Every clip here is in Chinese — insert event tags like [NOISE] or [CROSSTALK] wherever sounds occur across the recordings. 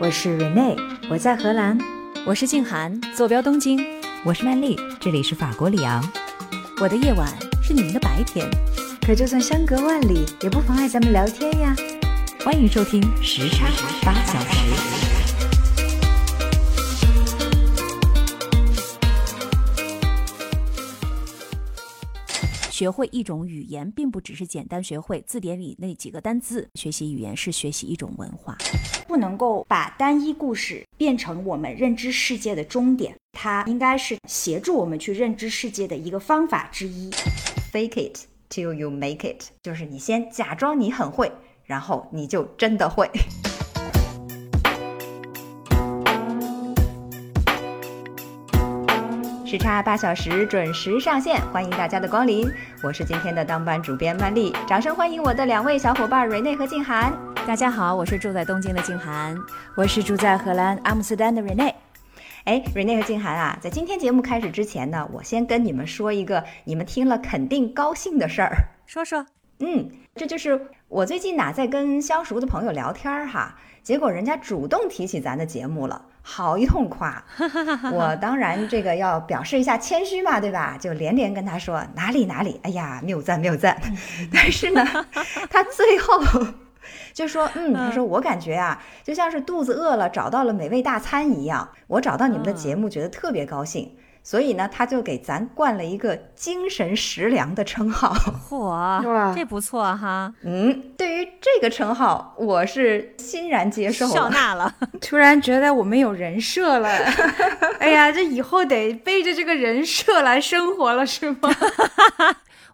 我是 Rene，我在荷兰。我是静涵，坐标东京。我是曼丽，这里是法国里昂。我的夜晚是你们的白天，可就算相隔万里，也不妨碍咱们聊天呀。欢迎收听时差八小时。学会一种语言，并不只是简单学会字典里那几个单字。学习语言是学习一种文化，不能够把单一故事变成我们认知世界的终点，它应该是协助我们去认知世界的一个方法之一。Fake it till you make it，就是你先假装你很会，然后你就真的会。时差八小时准时上线，欢迎大家的光临。我是今天的当班主编曼丽，掌声欢迎我的两位小伙伴瑞内和静涵。大家好，我是住在东京的静涵，我是住在荷兰阿姆斯特丹的瑞内。哎，瑞内和静涵啊，在今天节目开始之前呢，我先跟你们说一个你们听了肯定高兴的事儿。说说，嗯，这就是我最近哪在跟相熟的朋友聊天哈，结果人家主动提起咱的节目了。好一通夸，[LAUGHS] 我当然这个要表示一下谦虚嘛，对吧？就连连跟他说哪里哪里，哎呀，谬赞谬赞。但是呢，[LAUGHS] 他最后 [LAUGHS] 就说，嗯，他说我感觉啊，就像是肚子饿了找到了美味大餐一样，我找到你们的节目觉得特别高兴。所以呢，他就给咱冠了一个“精神食粮”的称号。嚯，[LAUGHS] 这不错哈。嗯，对于这个称号，我是欣然接受，笑纳了。[LAUGHS] 突然觉得我们有人设了。[LAUGHS] 哎呀，这以后得背着这个人设来生活了，是吗？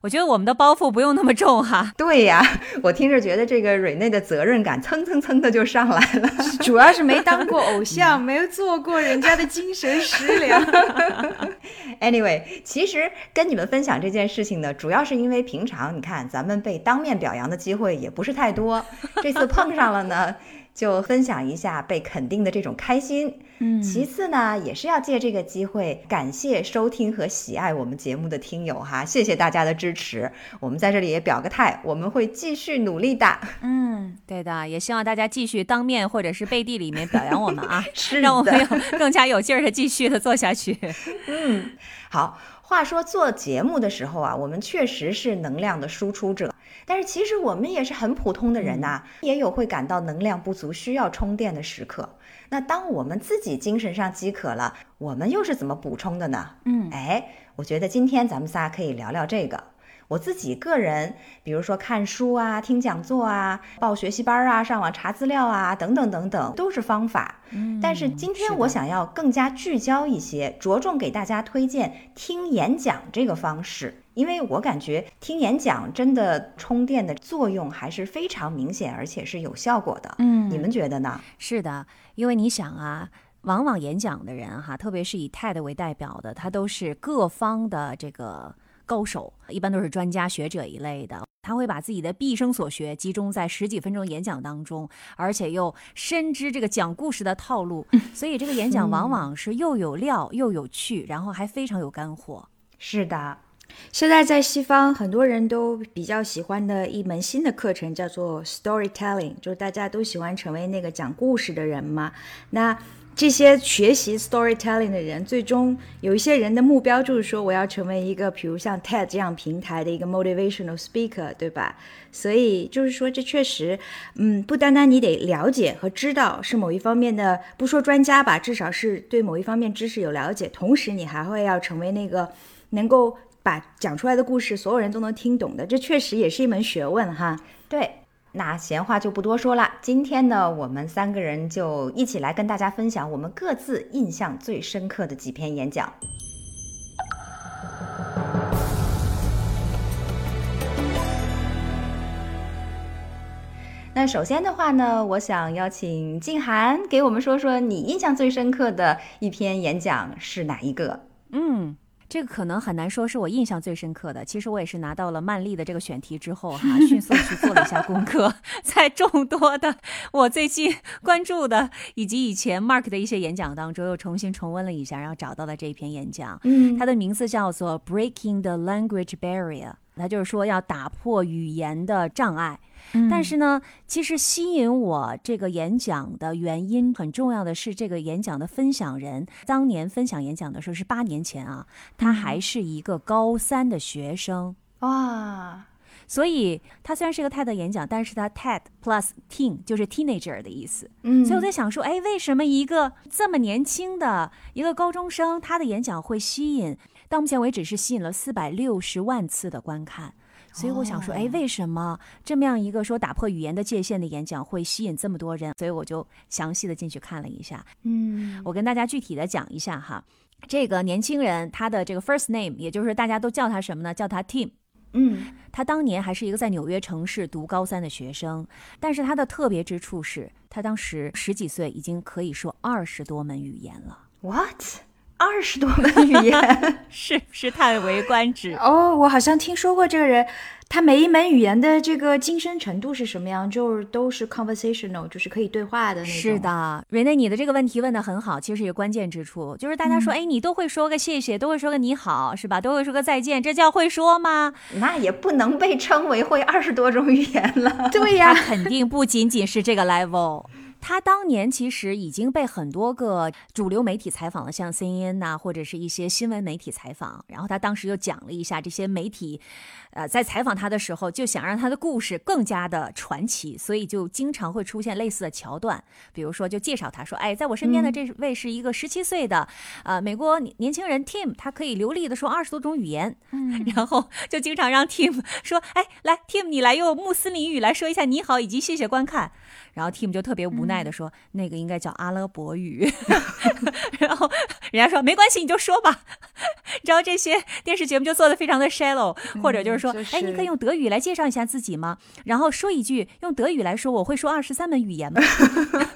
我觉得我们的包袱不用那么重哈。对呀，我听着觉得这个蕊内的责任感蹭蹭蹭的就上来了。主要是没当过偶像，没有做过人家的精神食粮。[LAUGHS] Anyway，其实跟你们分享这件事情呢，主要是因为平常你看咱们被当面表扬的机会也不是太多，这次碰上了呢。就分享一下被肯定的这种开心，嗯，其次呢，也是要借这个机会感谢收听和喜爱我们节目的听友哈，谢谢大家的支持。我们在这里也表个态，我们会继续努力的。嗯，对的，也希望大家继续当面或者是背地里面表扬我们啊，[LAUGHS] 是让我们有更加有劲儿的继续的做下去。[LAUGHS] 嗯，好。话说做节目的时候啊，我们确实是能量的输出者，但是其实我们也是很普通的人呐，也有会感到能量不足、需要充电的时刻。那当我们自己精神上饥渴了，我们又是怎么补充的呢？嗯，哎，我觉得今天咱们仨可以聊聊这个。我自己个人，比如说看书啊、听讲座啊、报学习班啊、上网查资料啊，等等等等，都是方法。嗯，但是今天我想要更加聚焦一些，着重给大家推荐听演讲这个方式，因为我感觉听演讲真的充电的作用还是非常明显，而且是有效果的。嗯，你们觉得呢？是的，因为你想啊，往往演讲的人哈，特别是以 TED 为代表的，他都是各方的这个。高手一般都是专家学者一类的，他会把自己的毕生所学集中在十几分钟演讲当中，而且又深知这个讲故事的套路，[LAUGHS] 所以这个演讲往往是又有料又有趣，然后还非常有干货。是的，现在在西方很多人都比较喜欢的一门新的课程叫做 storytelling，就是大家都喜欢成为那个讲故事的人嘛。那这些学习 storytelling 的人，最终有一些人的目标就是说，我要成为一个，比如像 TED 这样平台的一个 motivational speaker，对吧？所以就是说，这确实，嗯，不单单你得了解和知道是某一方面的，不说专家吧，至少是对某一方面知识有了解，同时你还会要成为那个能够把讲出来的故事所有人都能听懂的，这确实也是一门学问哈。对。那闲话就不多说了，今天呢，我们三个人就一起来跟大家分享我们各自印象最深刻的几篇演讲。那首先的话呢，我想邀请静涵给我们说说你印象最深刻的一篇演讲是哪一个？嗯。这个可能很难说是我印象最深刻的。其实我也是拿到了曼丽的这个选题之后，哈，[LAUGHS] 迅速去做了一下功课，[LAUGHS] 在众多的我最近 [LAUGHS] 关注的以及以前 Mark 的一些演讲当中，又重新重温了一下，然后找到了这一篇演讲。嗯，它的名字叫做 Breaking the Language Barrier，它就是说要打破语言的障碍。但是呢，其实吸引我这个演讲的原因很重要的是，这个演讲的分享人当年分享演讲的时候是八年前啊，他还是一个高三的学生。哇，所以他虽然是一个 TED 演讲，但是他 TED plus teen 就是 teenager 的意思。嗯所以我在想说，哎，为什么一个这么年轻的一个高中生，他的演讲会吸引到目前为止是吸引了四百六十万次的观看？所以我想说，哎，为什么这么样一个说打破语言的界限的演讲会吸引这么多人？所以我就详细的进去看了一下。嗯我跟大家具体的讲一下哈，这个年轻人他的这个 first name，也就是大家都叫他什么呢？叫他 Tim。嗯他当年还是一个在纽约城市读高三的学生，但是他的特别之处是他当时十几岁，已经可以说二十多门语言了，，what？二十多门语言，[LAUGHS] 是不是叹为观止？哦，我好像听说过这个人，他每一门语言的这个精深程度是什么样？就是都是 conversational，就是可以对话的那种。是，的，瑞内，你的这个问题问的很好，其实有关键之处，就是大家说，哎，你都会说个谢谢，都会说个你好，是吧？都会说个再见，这叫会说吗？[LAUGHS] 那也不能被称为会二十多种语言了。[LAUGHS] 对呀他，肯定不仅仅是这个 level。他当年其实已经被很多个主流媒体采访了，像 CNN 呐、或者是一些新闻媒体采访。然后他当时又讲了一下这些媒体，呃，在采访他的时候，就想让他的故事更加的传奇，所以就经常会出现类似的桥段。比如说，就介绍他说：“哎，在我身边的这位是一个十七岁的，呃，美国年年轻人 Tim，他可以流利的说二十多种语言。”嗯，[LAUGHS] 然后就经常让 Tim 说：“哎，来，Tim，你来用穆斯林语来说一下你好以及谢谢观看。”然后 Tim 就特别无奈的说：“那个应该叫阿拉伯语。”然后人家说：“没关系，你就说吧。”然后这些电视节目就做的非常的 shallow，、或者就是说：“就是哎，你可以用德语来介绍一下自己吗？然后说一句用德语来说，我会说二十三门语言吗？”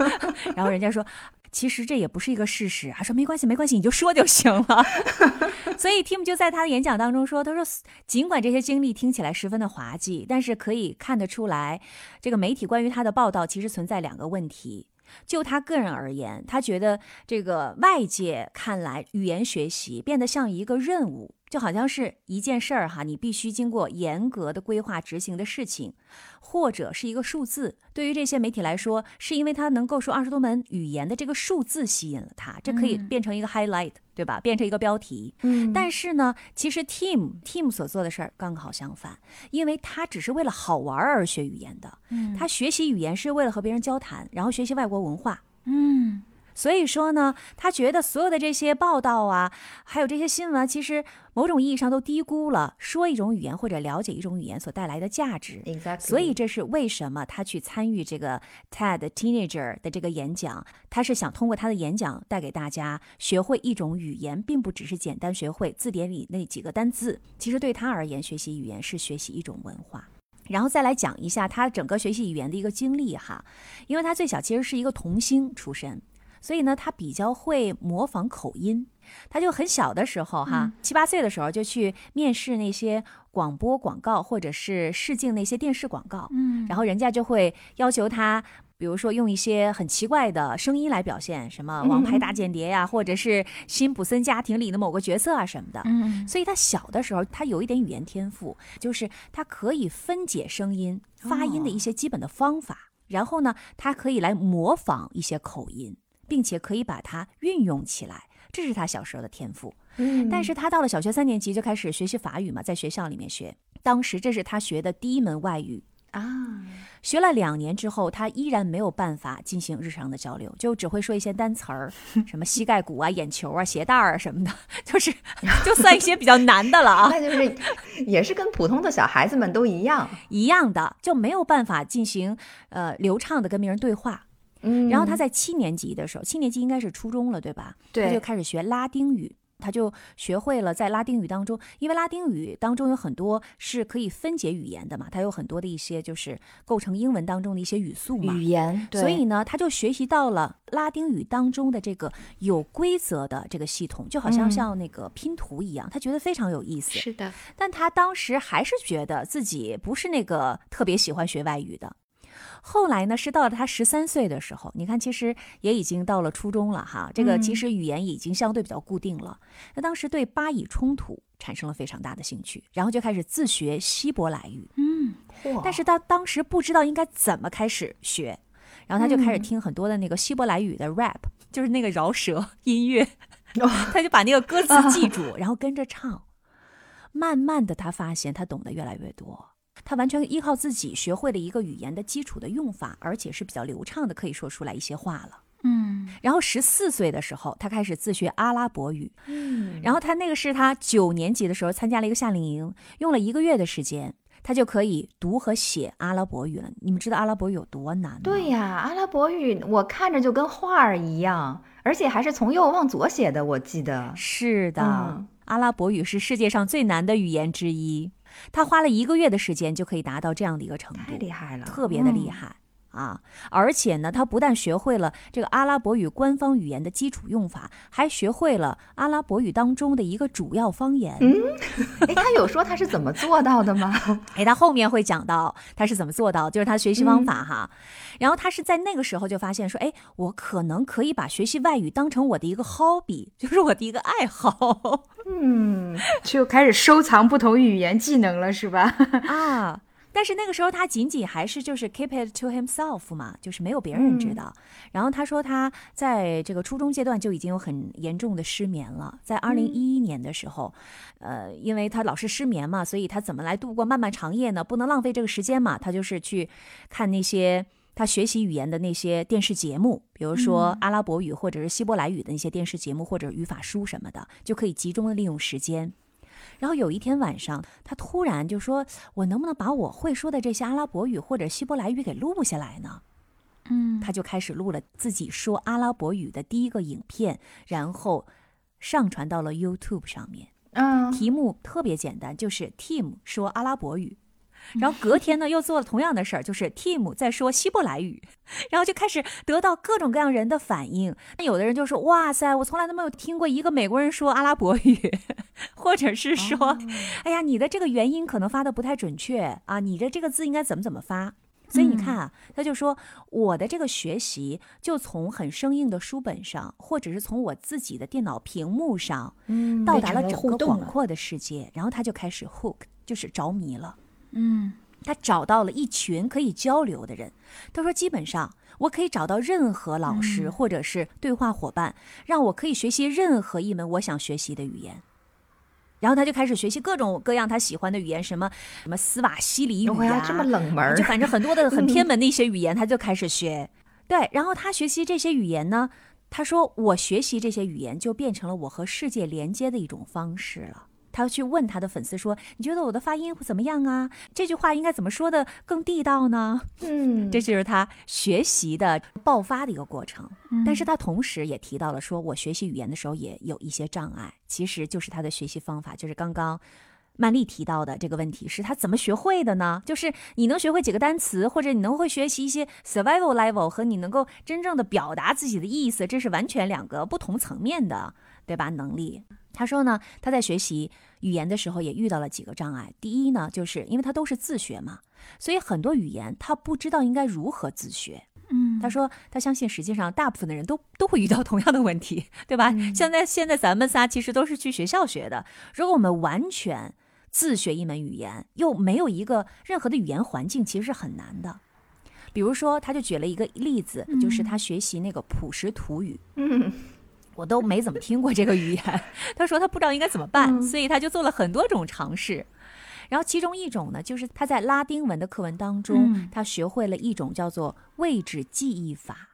[LAUGHS] 然后人家说。其实这也不是一个事实，他说没关系，没关系，你就说就行了。[LAUGHS] 所以 Tim 就在他的演讲当中说：“他说，尽管这些经历听起来十分的滑稽，但是可以看得出来，这个媒体关于他的报道其实存在两个问题。就他个人而言，他觉得这个外界看来语言学习变得像一个任务，就好像是一件事儿哈，你必须经过严格的规划执行的事情，或者是一个数字。对于这些媒体来说，是因为它能够说二十多门语言的这个数字吸引了他，这可以变成一个 highlight，、对吧？变成一个标题。嗯但是呢，其实 Team Team 所做的事儿刚好相反，因为他只是为了好玩而学语言的。嗯，他学习语言是为了和别人交谈，然后学习外国文化。嗯，所以说呢，他觉得所有的这些报道啊，还有这些新闻啊，其实某种意义上都低估了说一种语言或者了解一种语言所带来的价值。，exactly。所以这是为什么他去参与这个 TED Teenager 的这个演讲，他是想通过他的演讲带给大家学会一种语言，并不只是简单学会字典里那几个单字。其实对他而言，学习语言是学习一种文化。然后再来讲一下他整个学习语言的一个经历哈，因为他最小其实是一个童星出身，所以呢，他比较会模仿口音。他就很小的时候哈，七八岁的时候就去面试那些广播广告或者是试镜那些电视广告，嗯，然后人家就会要求他。比如说用一些很奇怪的声音来表现，什么《王牌大间谍》呀，或者是《辛普森家庭》里的某个角色啊什么的。嗯，所以他小的时候，他有一点语言天赋，就是他可以分解声音、发音的一些基本的方法，然后呢，他可以来模仿一些口音，并且可以把它运用起来，这是他小时候的天赋。嗯但是他到了小学三年级就开始学习法语嘛，在学校里面学，当时这是他学的第一门外语。啊，学了两年之后，他依然没有办法进行日常的交流，就只会说一些单词儿，[LAUGHS] 什么膝盖骨啊、眼球啊、鞋带儿啊什么的，[LAUGHS] 就是 [LAUGHS] 就算一些比较难的了啊。那就是也是跟普通的小孩子们都一样。一样的，就没有办法进行呃流畅的跟别人对话。嗯然后他在七年级的时候，七年级应该是初中了，对吧？对他就开始学拉丁语。他就学会了在拉丁语当中，因为拉丁语当中有很多是可以分解语言的嘛，它有很多的一些就是构成英文当中的一些语速嘛。语言，对所以呢，他就学习到了拉丁语当中的这个有规则的这个系统，就好像嗯像那个拼图一样，他觉得非常有意思。是的，但他当时还是觉得自己不是那个特别喜欢学外语的。后来呢，是到了他十三岁的时候，你看，其实也已经到了初中了哈。这个其实语言已经相对比较固定了。他当时对巴以冲突产生了非常大的兴趣，然后就开始自学希伯来语。嗯，但是他当时不知道应该怎么开始学，然后他就开始听很多的那个希伯来语的 rap，就是那个饶舌 [LAUGHS] 音乐，他就把那个歌词记 [LAUGHS] 住，然后跟着唱。慢慢的，他发现他懂得越来越多。他完全依靠自己学会了一个语言的基础的用法，而且是比较流畅的，可以说出来一些话了。嗯，然后十四岁的时候，他开始自学阿拉伯语。嗯，然后他那个是他九年级的时候参加了一个夏令营，用了一个月的时间，他就可以读和写阿拉伯语了。你们知道阿拉伯语有多难吗？对呀，阿拉伯语我看着就跟画儿一样，而且还是从右往左写的，我记得。是的，嗯阿拉伯语是世界上最难的语言之一。他花了一个月的时间就可以达到这样的一个程度，太厉害了，特别的厉害。啊！而且呢，他不但学会了这个阿拉伯语官方语言的基础用法，还学会了阿拉伯语当中的一个主要方言。嗯，[LAUGHS] 哎，他有说他是怎么做到的吗？[LAUGHS] 哎，他后面会讲到他是怎么做到，就是他学习方法哈。然后他是在那个时候就发现说，哎，我可能可以把学习外语当成我的一个 hobby，[LAUGHS] 就是我的一个爱好。嗯，就开始收藏不同语言技能了，是吧？啊。但是那个时候他仅仅还是就是 keep it to himself 嘛，就是没有别人知道。然后他说他在这个初中阶段就已经有很严重的失眠了，在二零一一年的时候，呃，因为他老是失眠嘛，所以他怎么来度过漫漫长夜呢？不能浪费这个时间嘛，他就是去看那些他学习语言的那些电视节目，比如说阿拉伯语或者是希伯来语的那些电视节目或者语法书什么的，就可以集中的利用时间。然后有一天晚上，他突然就说：“我能不能把我会说的这些阿拉伯语或者希伯来语给录下来呢？”嗯，他就开始录了自己说阿拉伯语的第一个影片，然后上传到了 YouTube 上面。嗯，题目特别简单，就是 Tim 说阿拉伯语。然后隔天呢，又做了同样的事儿，就是 Tim 在说希伯来语，然后就开始得到各种各样人的反应。那有的人就说：“哇塞，我从来都没有听过一个美国人说阿拉伯语。[LAUGHS] ”或者是说：“哎呀，你的这个元音可能发的不太准确啊，你的这个字应该怎么怎么发？”所以你看啊，他就说我的这个学习就从很生硬的书本上，或者是从我自己的电脑屏幕上，嗯到达了整个广阔的世界，然后他就开始 hook，就是着迷了。嗯，他找到了一群可以交流的人。他说，基本上我可以找到任何老师或者是对话伙伴，让我可以学习任何一门我想学习的语言。然后他就开始学习各种各样他喜欢的语言，什么什么斯瓦西里语呀、我呀这么冷门就反正很多的 [LAUGHS] 很偏门的一些语言，他就开始学。对，然后他学习这些语言呢，他说我学习这些语言就变成了我和世界连接的一种方式了。他去问他的粉丝说：“你觉得我的发音怎么样啊？这句话应该怎么说的更地道呢？”嗯，这就是他学习的爆发的一个过程。但是他同时也提到了，说我学习语言的时候也有一些障碍，其实就是他的学习方法，就是刚刚曼丽提到的这个问题，是他怎么学会的呢？就是你能学会几个单词，或者你能会学习一些 survival level，和你能够真正的表达自己的意思，这是完全两个不同层面的，对吧？能力。他说呢，他在学习语言的时候也遇到了几个障碍。第一呢，就是因为他都是自学嘛，所以很多语言他不知道应该如何自学。嗯，他说他相信实际上大部分的人都都会遇到同样的问题，对吧？现在现在咱们仨其实都是去学校学的，如果我们完全自学一门语言，又没有一个任何的语言环境，其实是很难的。比如说，他就举了一个例子，就是他学习那个普什图语。嗯，我都没怎么听过这个语言。他说他不知道应该怎么办，所以他就做了很多种尝试。然后其中一种呢，就是他在拉丁文的课文当中，嗯他学会了一种叫做位置记忆法，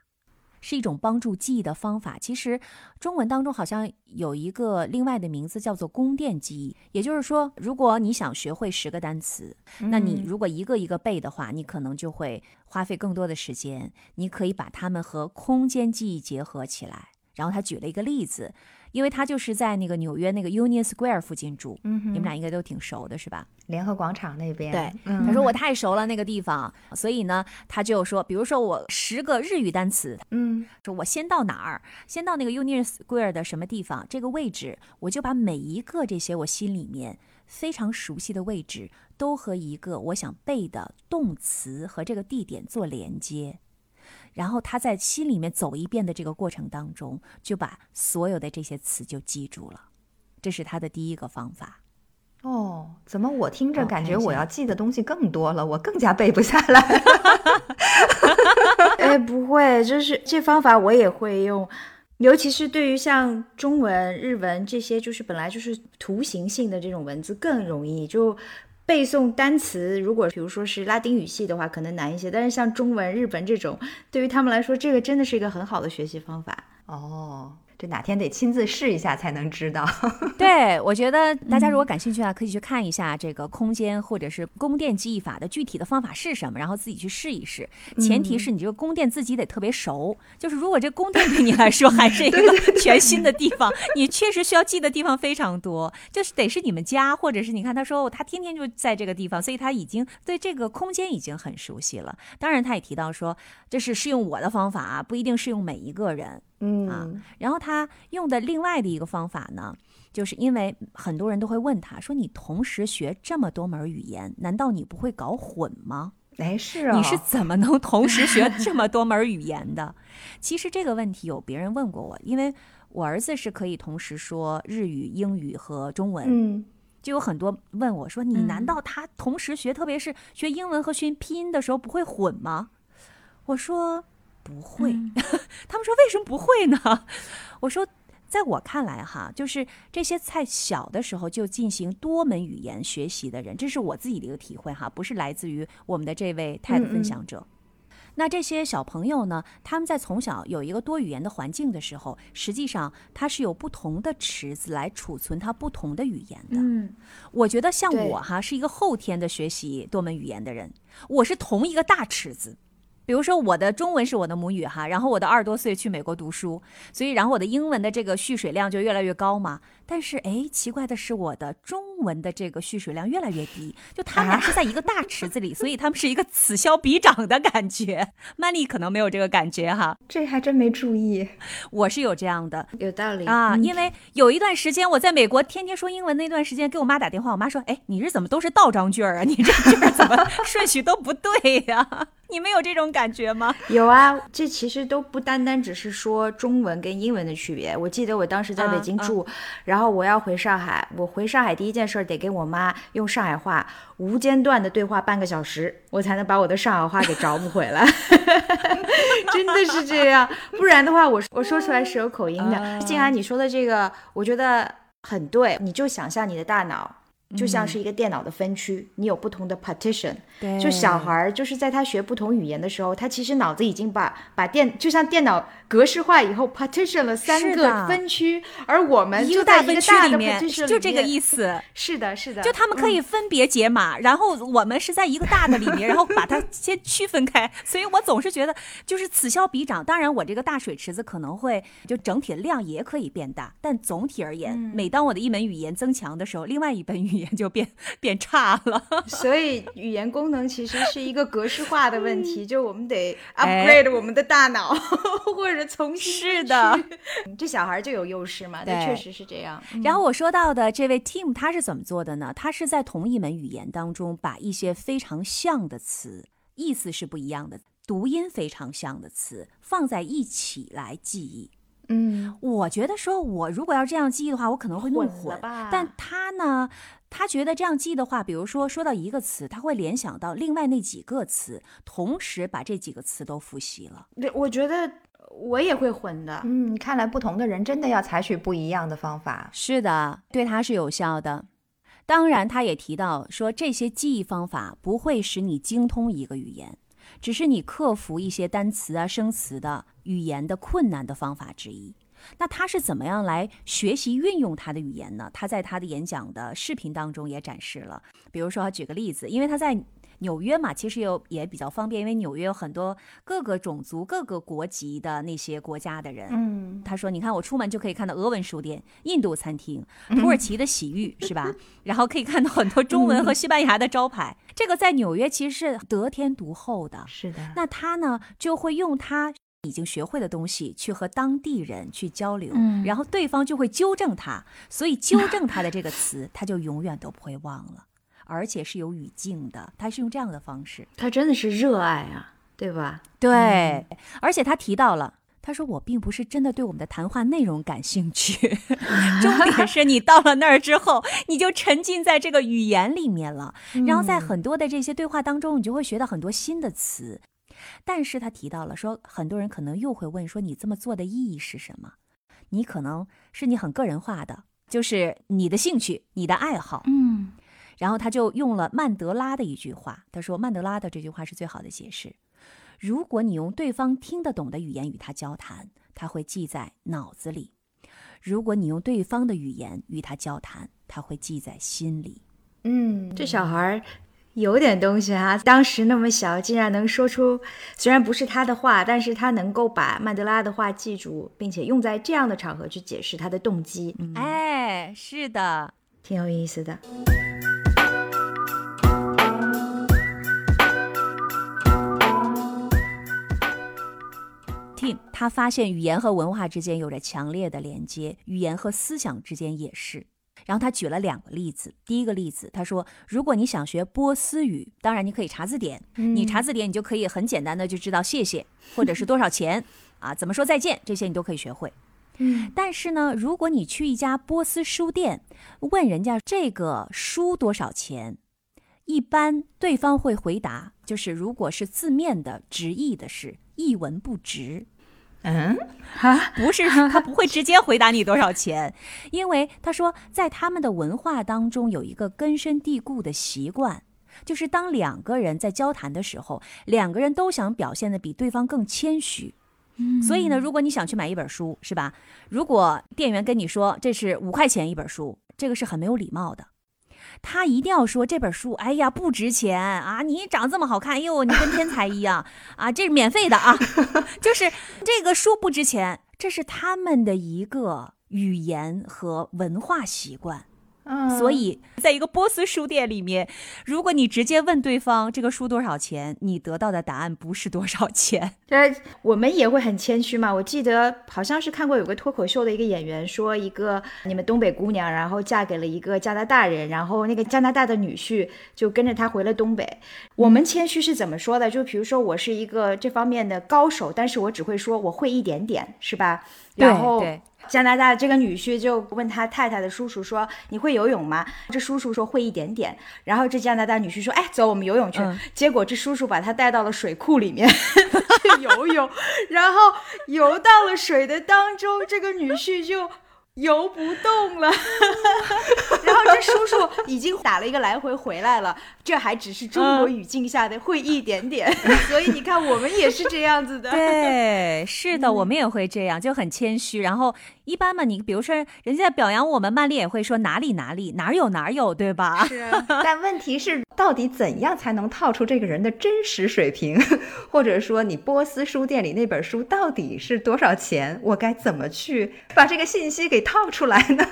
是一种帮助记忆的方法。其实中文当中好像有一个另外的名字叫做宫殿记忆，也就是说，如果你想学会十个单词，那你如果一个一个背的话，你可能就会花费更多的时间。你可以把它们和空间记忆结合起来。然后他举了一个例子，因为他就是在那个纽约那个 Union Square 附近住，嗯你们俩应该都挺熟的是吧？联合广场那边，对，嗯他说我太熟了那个地方，所以呢，他就说，比如说我十个日语单词，嗯说我先到哪儿，先到那个 Union Square 的什么地方，这个位置，我就把每一个这些我心里面非常熟悉的位置，都和一个我想背的动词和这个地点做连接。然后他在心里面走一遍的这个过程当中，就把所有的这些词就记住了。这是他的第一个方法。哦，怎么我听着感觉我要记的东西更多了，我更加背不下来。[LAUGHS] [LAUGHS] 哎，不会，就是这方法我也会用，尤其是对于像中文、日文这些，就是本来就是图形性的这种文字更容易就。背诵单词，如果比如说是拉丁语系的话，可能难一些。但是像中文、日本这种，对于他们来说，这个真的是一个很好的学习方法。哦，这哪天得亲自试一下才能知道。[LAUGHS] 对，我觉得大家如果感兴趣啊，可以去看一下这个空间或者是宫殿记忆法的具体的方法是什么，然后自己去试一试。前提是你这个宫殿自己得特别熟，就是如果这宫殿对你来说还是一 [LAUGHS] 个全新的地方，你确实需要记的地方非常多，就是得是你们家，或者是你看他说哦他天天就在这个地方，所以他已经对这个空间已经很熟悉了。当然，他也提到说这是适用我的方法啊，不一定适用每一个人。嗯啊，然后他用的另外的一个方法呢，就是因为很多人都会问他说：“你同时学这么多门语言，难道你不会搞混吗？哎，是啊，你是怎么能同时学这么多门语言的？” [LAUGHS] 其实这个问题有别人问过我，因为我儿子是可以同时说日语、英语和中文，嗯就有很多问我说：“你难道他同时学，特别是学英文和学拼音的时候不会混吗？”我说不会。[LAUGHS] 他们说为什么不会呢？[LAUGHS] 我说，在我看来哈，就是这些在小的时候就进行多门语言学习的人，这是我自己的一个体会哈，不是来自于我们的这位 TED 分享者。那这些小朋友呢，他们在从小有一个多语言的环境的时候，实际上他是有不同的池子来储存他不同的语言的。嗯，我觉得像我哈是一个后天的学习多门语言的人，我是同一个大池子。比如说我的中文是我的母语哈，然后我的二十多岁去美国读书，所以然后我的英文的这个蓄水量就越来越高嘛。但是哎，奇怪的是我的中文的这个蓄水量越来越低，就他们俩是在一个大池子里，[LAUGHS] 所以他们是一个此消彼长的感觉。曼丽可能没有这个感觉哈，这还真没注意。我是有这样的。有道理啊，嗯因为有一段时间我在美国天天说英文，那段时间给我妈打电话，我妈说：“哎，你这怎么都是倒装句儿啊？你这句儿怎么顺序都不对呀、你们有这种感觉吗？[LAUGHS] 有啊，这其实都不单单只是说中文跟英文的区别。我记得我当时在北京啊住，然后我要回上海，我回上海第一件事儿得跟我妈用上海话无间断的对话半个小时，我才能把我的上海话给找补回来。[LAUGHS] 真的是这样，不然的话，我我说出来是有口音的。啊静涵，你说的这个，我觉得很对。你就想象你的大脑。就像是一个电脑的分区，你有不同的 partition，对。就小孩儿就是在他学不同语言的时候，他其实脑子已经把把电就像电脑格式化以后 partition 了三个分区，而我们一就在个大分一个大的里面 partition 就这个。意思。是的，是的，就他们可以分别解码，然后我们是在一个大的里面，[LAUGHS] 然后把它先区分开。[LAUGHS] 所以我总是觉得，就是此消彼长。当然，我这个大水池子可能会就整体的量也可以变大，但总体而言，每当我的一门语言增强的时候，另外一门语言就变 [LAUGHS] 变差了。所以语言功能其实是一个格式化的问题，就我们得哎 upgrade 我们的大脑，或者重新是的，[LAUGHS] 这小孩就有优势嘛，对对，确实是这样。然后我说到的这位 Tim，他是怎么做的呢？他是在同一门语言当中，把一些非常像的词，意思是不一样的，读音非常像的词放在一起来记忆。嗯，我觉得说，我如果要这样记忆的话，我可能会弄混了吧但他呢，他觉得这样记的话，比如说说到一个词，他会联想到另外那几个词，同时把这几个词都复习了。对，我觉得我也会混的。嗯，看来不同的人真的要采取不一样的方法。是的，对他是有效的。当然，他也提到说，这些记忆方法不会使你精通一个语言，只是你克服一些单词啊、生词的语言的困难的方法之一。那他是怎么样来学习运用他的语言呢？他在他的演讲的视频当中也展示了，比如说举个例子，因为他在纽约嘛，其实有也比较方便，因为纽约有很多各个种族、各个国籍的那些国家的人。嗯，他说：“你看，我出门就可以看到俄文书店、印度餐厅、土耳其的洗浴，是吧？然后可以看到很多中文和西班牙的招牌。这个在纽约其实是得天独厚的。是的。那他呢，就会用他已经学会的东西去和当地人去交流，嗯然后对方就会纠正他，所以纠正他的这个词，他就永远都不会忘了，而且是有语境的，他是用这样的方式。他真的是热爱啊，对吧？对，而且他提到了。他说：“我并不是真的对我们的谈话内容感兴趣，[LAUGHS] [LAUGHS] 重点是你到了那儿之后，你就沉浸在这个语言里面了。然后在很多的这些对话当中，你就会学到很多新的词。但是他提到了说，很多人可能又会问说，你这么做的意义是什么？你可能是你很个人化的，就是你的兴趣、你的爱好。嗯，然后他就用了曼德拉的一句话，他说曼德拉的这句话是最好的解释。如果你用对方听得懂的语言与他交谈，他会记在脑子里；如果你用对方的语言与他交谈，他会记在心里。嗯，这小孩儿有点东西啊、当时那么小，竟然能说出虽然不是他的话，但是他能够把曼德拉的话记住，并且用在这样的场合去解释他的动机，嗯，哎，是的，挺有意思的。他发现语言和文化之间有着强烈的连接，语言和思想之间也是。然后他举了两个例子，第一个例子，他说，如果你想学波斯语，当然你可以查字典，你查字典，你就可以很简单的就知道谢谢，或者是多少钱啊，怎么说再见，这些你都可以学会。嗯，但是呢，如果你去一家波斯书店，问人家这个书多少钱，一般对方会回答，就是如果是字面的直译的是一文不值。嗯，不是，他不会直接回答你多少钱，因为他说，在他们的文化当中有一个根深蒂固的习惯，就是当两个人在交谈的时候，两个人都想表现的比对方更谦虚。所以呢，如果你想去买一本书，是吧？如果店员跟你说这是五块钱一本书，这个是很没有礼貌的。他一定要说这本书，哎呀，不值钱啊！你长这么好看，哎呦，你跟天才一样啊！这是免费的啊，[LAUGHS] 就是这个书不值钱，这是他们的一个语言和文化习惯。嗯所以，在一个波斯书店里面，如果你直接问对方这个书多少钱，你得到的答案不是多少钱。这我们也会很谦虚嘛。我记得好像是看过有个脱口秀的一个演员说，一个你们东北姑娘，然后嫁给了一个加拿大人，然后那个加拿大的女婿就跟着她回了东北。我们谦虚是怎么说的？就比如说我是一个这方面的高手，但是我只会说我会一点点，是吧？然后对加拿大这个女婿就问他太太的叔叔说：“你会游泳吗？”这叔叔说会一点点。然后这加拿大女婿说：“哎，走，我们游泳去。嗯结果这叔叔把他带到了水库里面 [LAUGHS] 去游泳，然后游到了水的当中，这个女婿就。游不动了，[LAUGHS] 然后这叔叔已经打了一个来回回来了，这还只是中国语境下的会一点点，[LAUGHS] 所以你看我们也是这样子的。对，是的，我们也会这样，就很谦虚。然后一般嘛，你比如说人家表扬我们，曼丽也会说哪里哪里哪儿有哪儿有，对吧？是啊，但问题是，到底怎样才能套出这个人的真实水平？[LAUGHS] 或者说，你波斯书店里那本书到底是多少钱？我该怎么去把这个信息给套出来呢？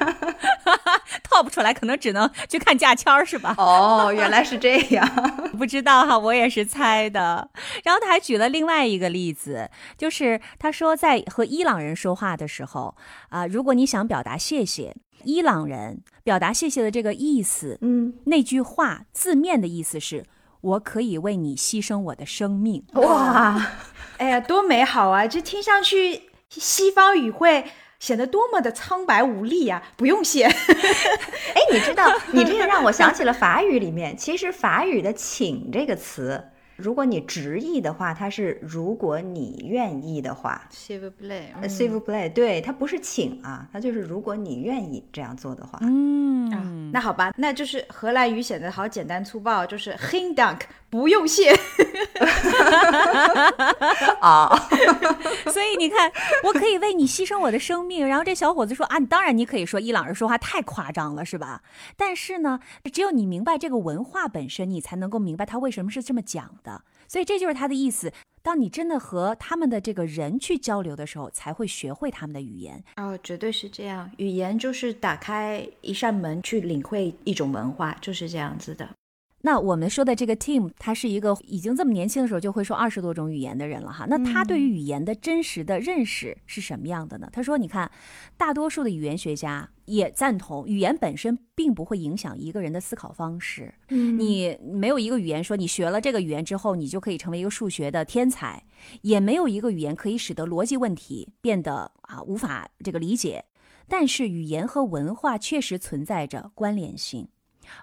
[LAUGHS] 套不出来，可能只能去看价签儿，是吧？哦，原来是这样。[LAUGHS] 不知道哈，我也是猜的。然后他还举了另外一个例子，就是他说在和伊朗人说话的时候啊、如果你想表达谢谢，伊朗人表达谢谢的这个意思，嗯，那句话字面的意思是我可以为你牺牲我的生命。哇，哎呀，多美好啊！这听上去西方语会显得多么的苍白无力呀、不用谢。[LAUGHS] 哎，你知道，你这个让我想起了法语里面，其实法语的“请”这个词，如果你直译的话，它是如果你愿意的话。S i v play s i v p l a y 对，它不是请啊，它就是如果你愿意这样做的话。嗯，那好吧，那就是荷兰语显得好简单粗暴，就是 hin dank，不用谢。[LAUGHS] 啊，[LAUGHS] 所以你看，我可以为你牺牲我的生命。然后这小伙子说啊，当然你可以说伊朗人说话太夸张了，是吧？但是呢，只有你明白这个文化本身，你才能够明白他为什么是这么讲的。所以这就是他的意思。当你真的和他们的这个人去交流的时候，才会学会他们的语言。哦，绝对是这样。语言就是打开一扇门，去领会一种文化，就是这样子的。那我们说的这个 Tim，他是一个已经这么年轻的时候就会说二十多种语言的人了哈。那他对于语言的真实的认识是什么样的呢？他说：“你看，大多数的语言学家也赞同，语言本身并不会影响一个人的思考方式。嗯你没有一个语言说你学了这个语言之后，你就可以成为一个数学的天才，也没有一个语言可以使得逻辑问题变得啊无法这个理解。但是语言和文化确实存在着关联性。”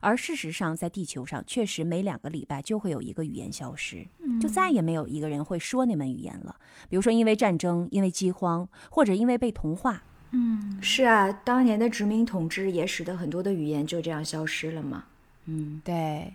而事实上，在地球上，确实每两个礼拜就会有一个语言消失，就再也没有一个人会说那门语言了。比如说，因为战争，因为饥荒，或者因为被同化。嗯，是啊，当年的殖民统治也使得很多的语言就这样消失了嘛。嗯，对。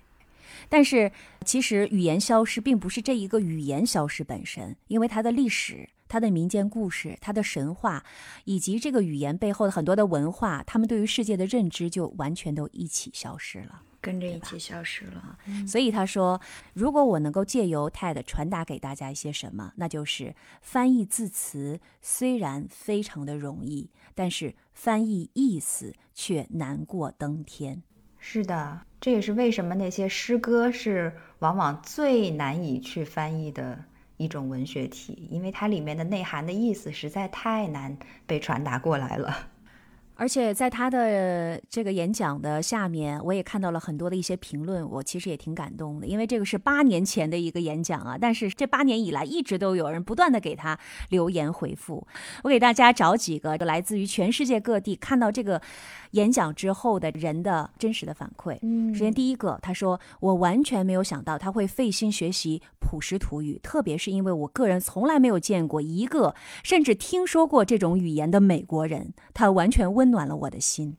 但是，其实语言消失并不是这一个语言消失本身，因为它的历史。他的民间故事、他的神话，以及这个语言背后的很多的文化，他们对于世界的认知就完全都一起消失了，跟着一起消失了。所以他说，如果我能够借由 TED 传达给大家一些什么，那就是翻译字词虽然非常的容易，但是翻译意思却难过登天。是的，这也是为什么那些诗歌是往往最难以去翻译的。一种文学体，因为它里面的内涵的意思实在太难被传达过来了。而且在他的这个演讲的下面，我也看到了很多的一些评论，我其实也挺感动的，因为这个是八年前的一个演讲啊，但是这八年以来一直都有人不断的给他留言回复。我给大家找几个来自于全世界各地看到这个。演讲之后的人的真实的反馈。嗯，首先第一个，他说我完全没有想到他会费心学习普什图语，特别是因为我个人从来没有见过一个甚至听说过这种语言的美国人，他完全温暖了我的心。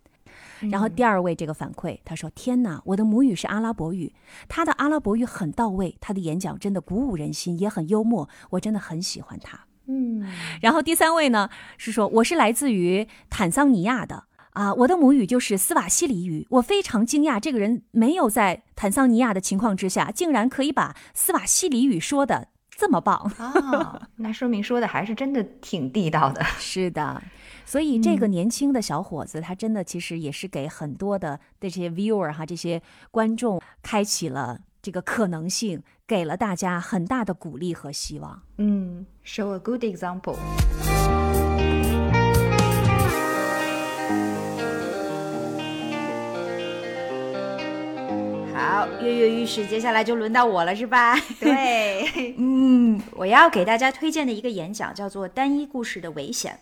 然后第二位这个反馈，他说天哪，我的母语是阿拉伯语，他的阿拉伯语很到位，他的演讲真的鼓舞人心，也很幽默，我真的很喜欢他。嗯，然后第三位呢是说我是来自于坦桑尼亚的。啊，我的母语就是斯瓦西里语。我非常惊讶，这个人没有在坦桑尼亚的情况之下，竟然可以把斯瓦西里语说的这么棒啊！那说明说的还是真的挺地道的。[LAUGHS] 是的，所以这个年轻的小伙子，他真的其实也是给很多的这些 viewer 哈，这些观众开启了这个可能性，给了大家很大的鼓励和希望。嗯，show a good example。好，跃跃欲试，接下来就轮到我了，是吧？[LAUGHS] 对，[LAUGHS] 嗯，我要给大家推荐的一个演讲叫做《单一故事的危险》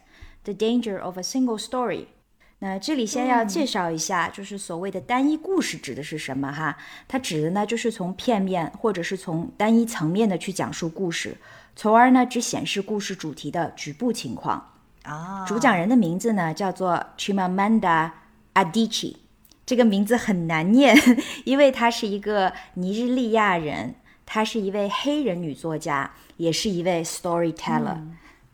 （The Danger of a Single Story）。那这里先要介绍一下，就是所谓的单一故事指的是什么哈？它指的呢，就是从片面或者是从单一层面的去讲述故事，从而呢只显示故事主题的局部情况。啊，主讲人的名字呢叫做 Chimamanda Adichie。这个名字很难念，[LAUGHS] 因为她是一个尼日利亚人，她是一位黑人女作家，也是一位 storyteller。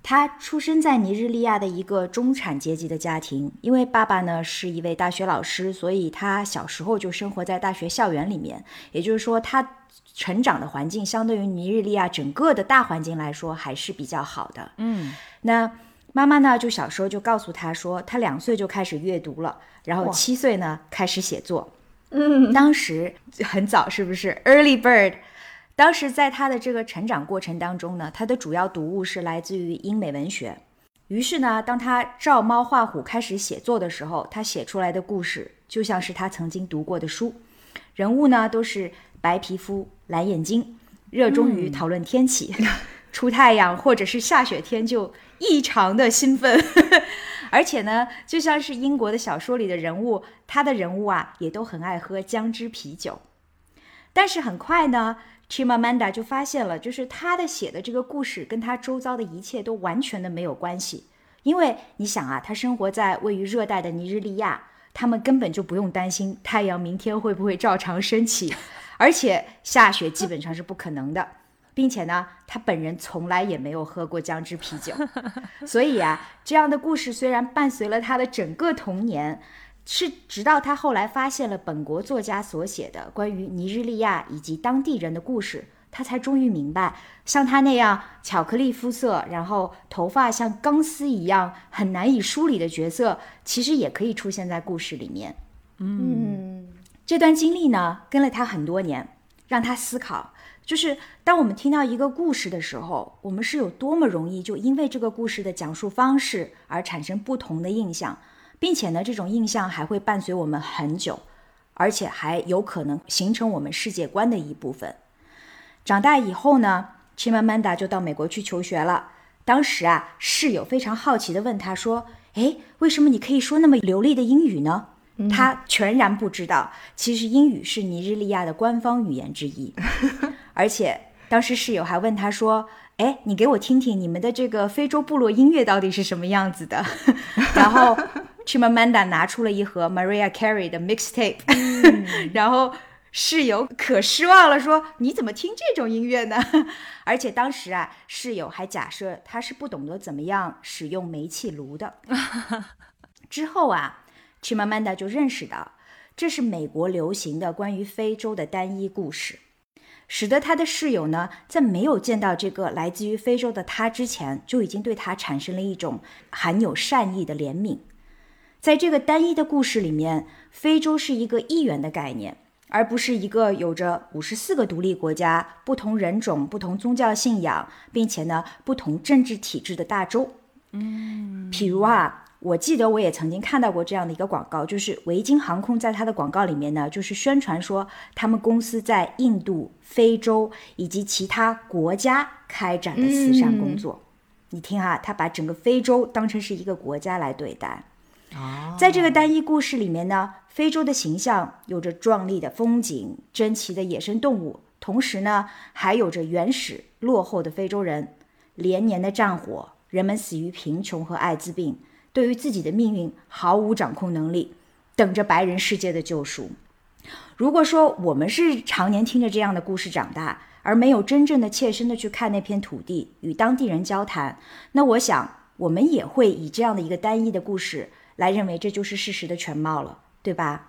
她出生在尼日利亚的一个中产阶级的家庭，因为爸爸呢是一位大学老师，所以他小时候就生活在大学校园里面。也就是说，他成长的环境相对于尼日利亚整个的大环境来说还是比较好的。嗯，那。妈妈呢，就小时候就告诉他说，他两岁就开始阅读了，然后七岁呢开始写作。嗯，当时很早，是不是？Early bird。当时在他的这个成长过程当中呢，他的主要读物是来自于英美文学。于是呢，当他照猫画虎开始写作的时候，他写出来的故事就像是他曾经读过的书，人物呢都是白皮肤、蓝眼睛，热衷于讨论天气。[LAUGHS] 出太阳或者是下雪天就异常的兴奋，[LAUGHS] 而且呢，就像是英国的小说里的人物，他的人物啊也都很爱喝姜汁啤酒。但是很快呢，Chimamanda 就发现了，就是他的写的这个故事跟他周遭的一切都完全的没有关系。因为你想啊，他生活在位于热带的尼日利亚，他们根本就不用担心太阳明天会不会照常升起，而且下雪基本上是不可能的。并且呢，他本人从来也没有喝过姜汁啤酒，所以啊，这样的故事虽然伴随了他的整个童年，是直到他后来发现了本国作家所写的关于尼日利亚以及当地人的故事，他才终于明白，像他那样巧克力肤色，然后头发像钢丝一样很难以梳理的角色，其实也可以出现在故事里面。嗯。这段经历呢，跟了他很多年，让他思考，就是当我们听到一个故事的时候，我们是有多么容易就因为这个故事的讲述方式而产生不同的印象，并且呢，这种印象还会伴随我们很久，而且还有可能形成我们世界观的一部分。长大以后呢，Chimamanda 就到美国去求学了。当时啊，室友非常好奇地问他说：“哎，为什么你可以说那么流利的英语呢？”他全然不知道，其实英语是尼日利亚的官方语言之一。[LAUGHS] 而且当时室友还问他说：“哎，你给我听听你们的这个非洲部落音乐到底是什么样子的？” [LAUGHS] 然后 Chimamanda 拿出了一盒 Maria Carey 的 mixtape，[LAUGHS] 然后。室友可失望了，说：“你怎么听这种音乐呢？” [LAUGHS] 而且当时啊，室友还假设他是不懂得怎么样使用煤气炉的。之后啊，Chimamanda 就认识到这是美国流行的关于非洲的单一故事，使得他的室友呢，在没有见到这个来自于非洲的他之前，就已经对他产生了一种含有善意的怜悯。在这个单一的故事里面，非洲是一个一元的概念。而不是一个有着五十四个独立国家、不同人种、不同宗教信仰，并且呢不同政治体制的大洲。嗯，譬如啊，我记得我也曾经看到过这样的一个广告，就是维京航空在它的广告里面呢，就是宣传说他们公司在印度、非洲以及其他国家开展的慈善工作。你听哈，他把整个非洲当成是一个国家来对待。在这个单一故事里面呢。非洲的形象有着壮丽的风景、珍奇的野生动物，同时呢，还有着原始落后的非洲人，连年的战火，人们死于贫穷和艾滋病，对于自己的命运毫无掌控能力，等着白人世界的救赎。如果说我们是常年听着这样的故事长大，而没有真正的切身的去看那片土地，与当地人交谈，那我想我们也会以这样的一个单一的故事来认为这就是事实的全貌了。对吧？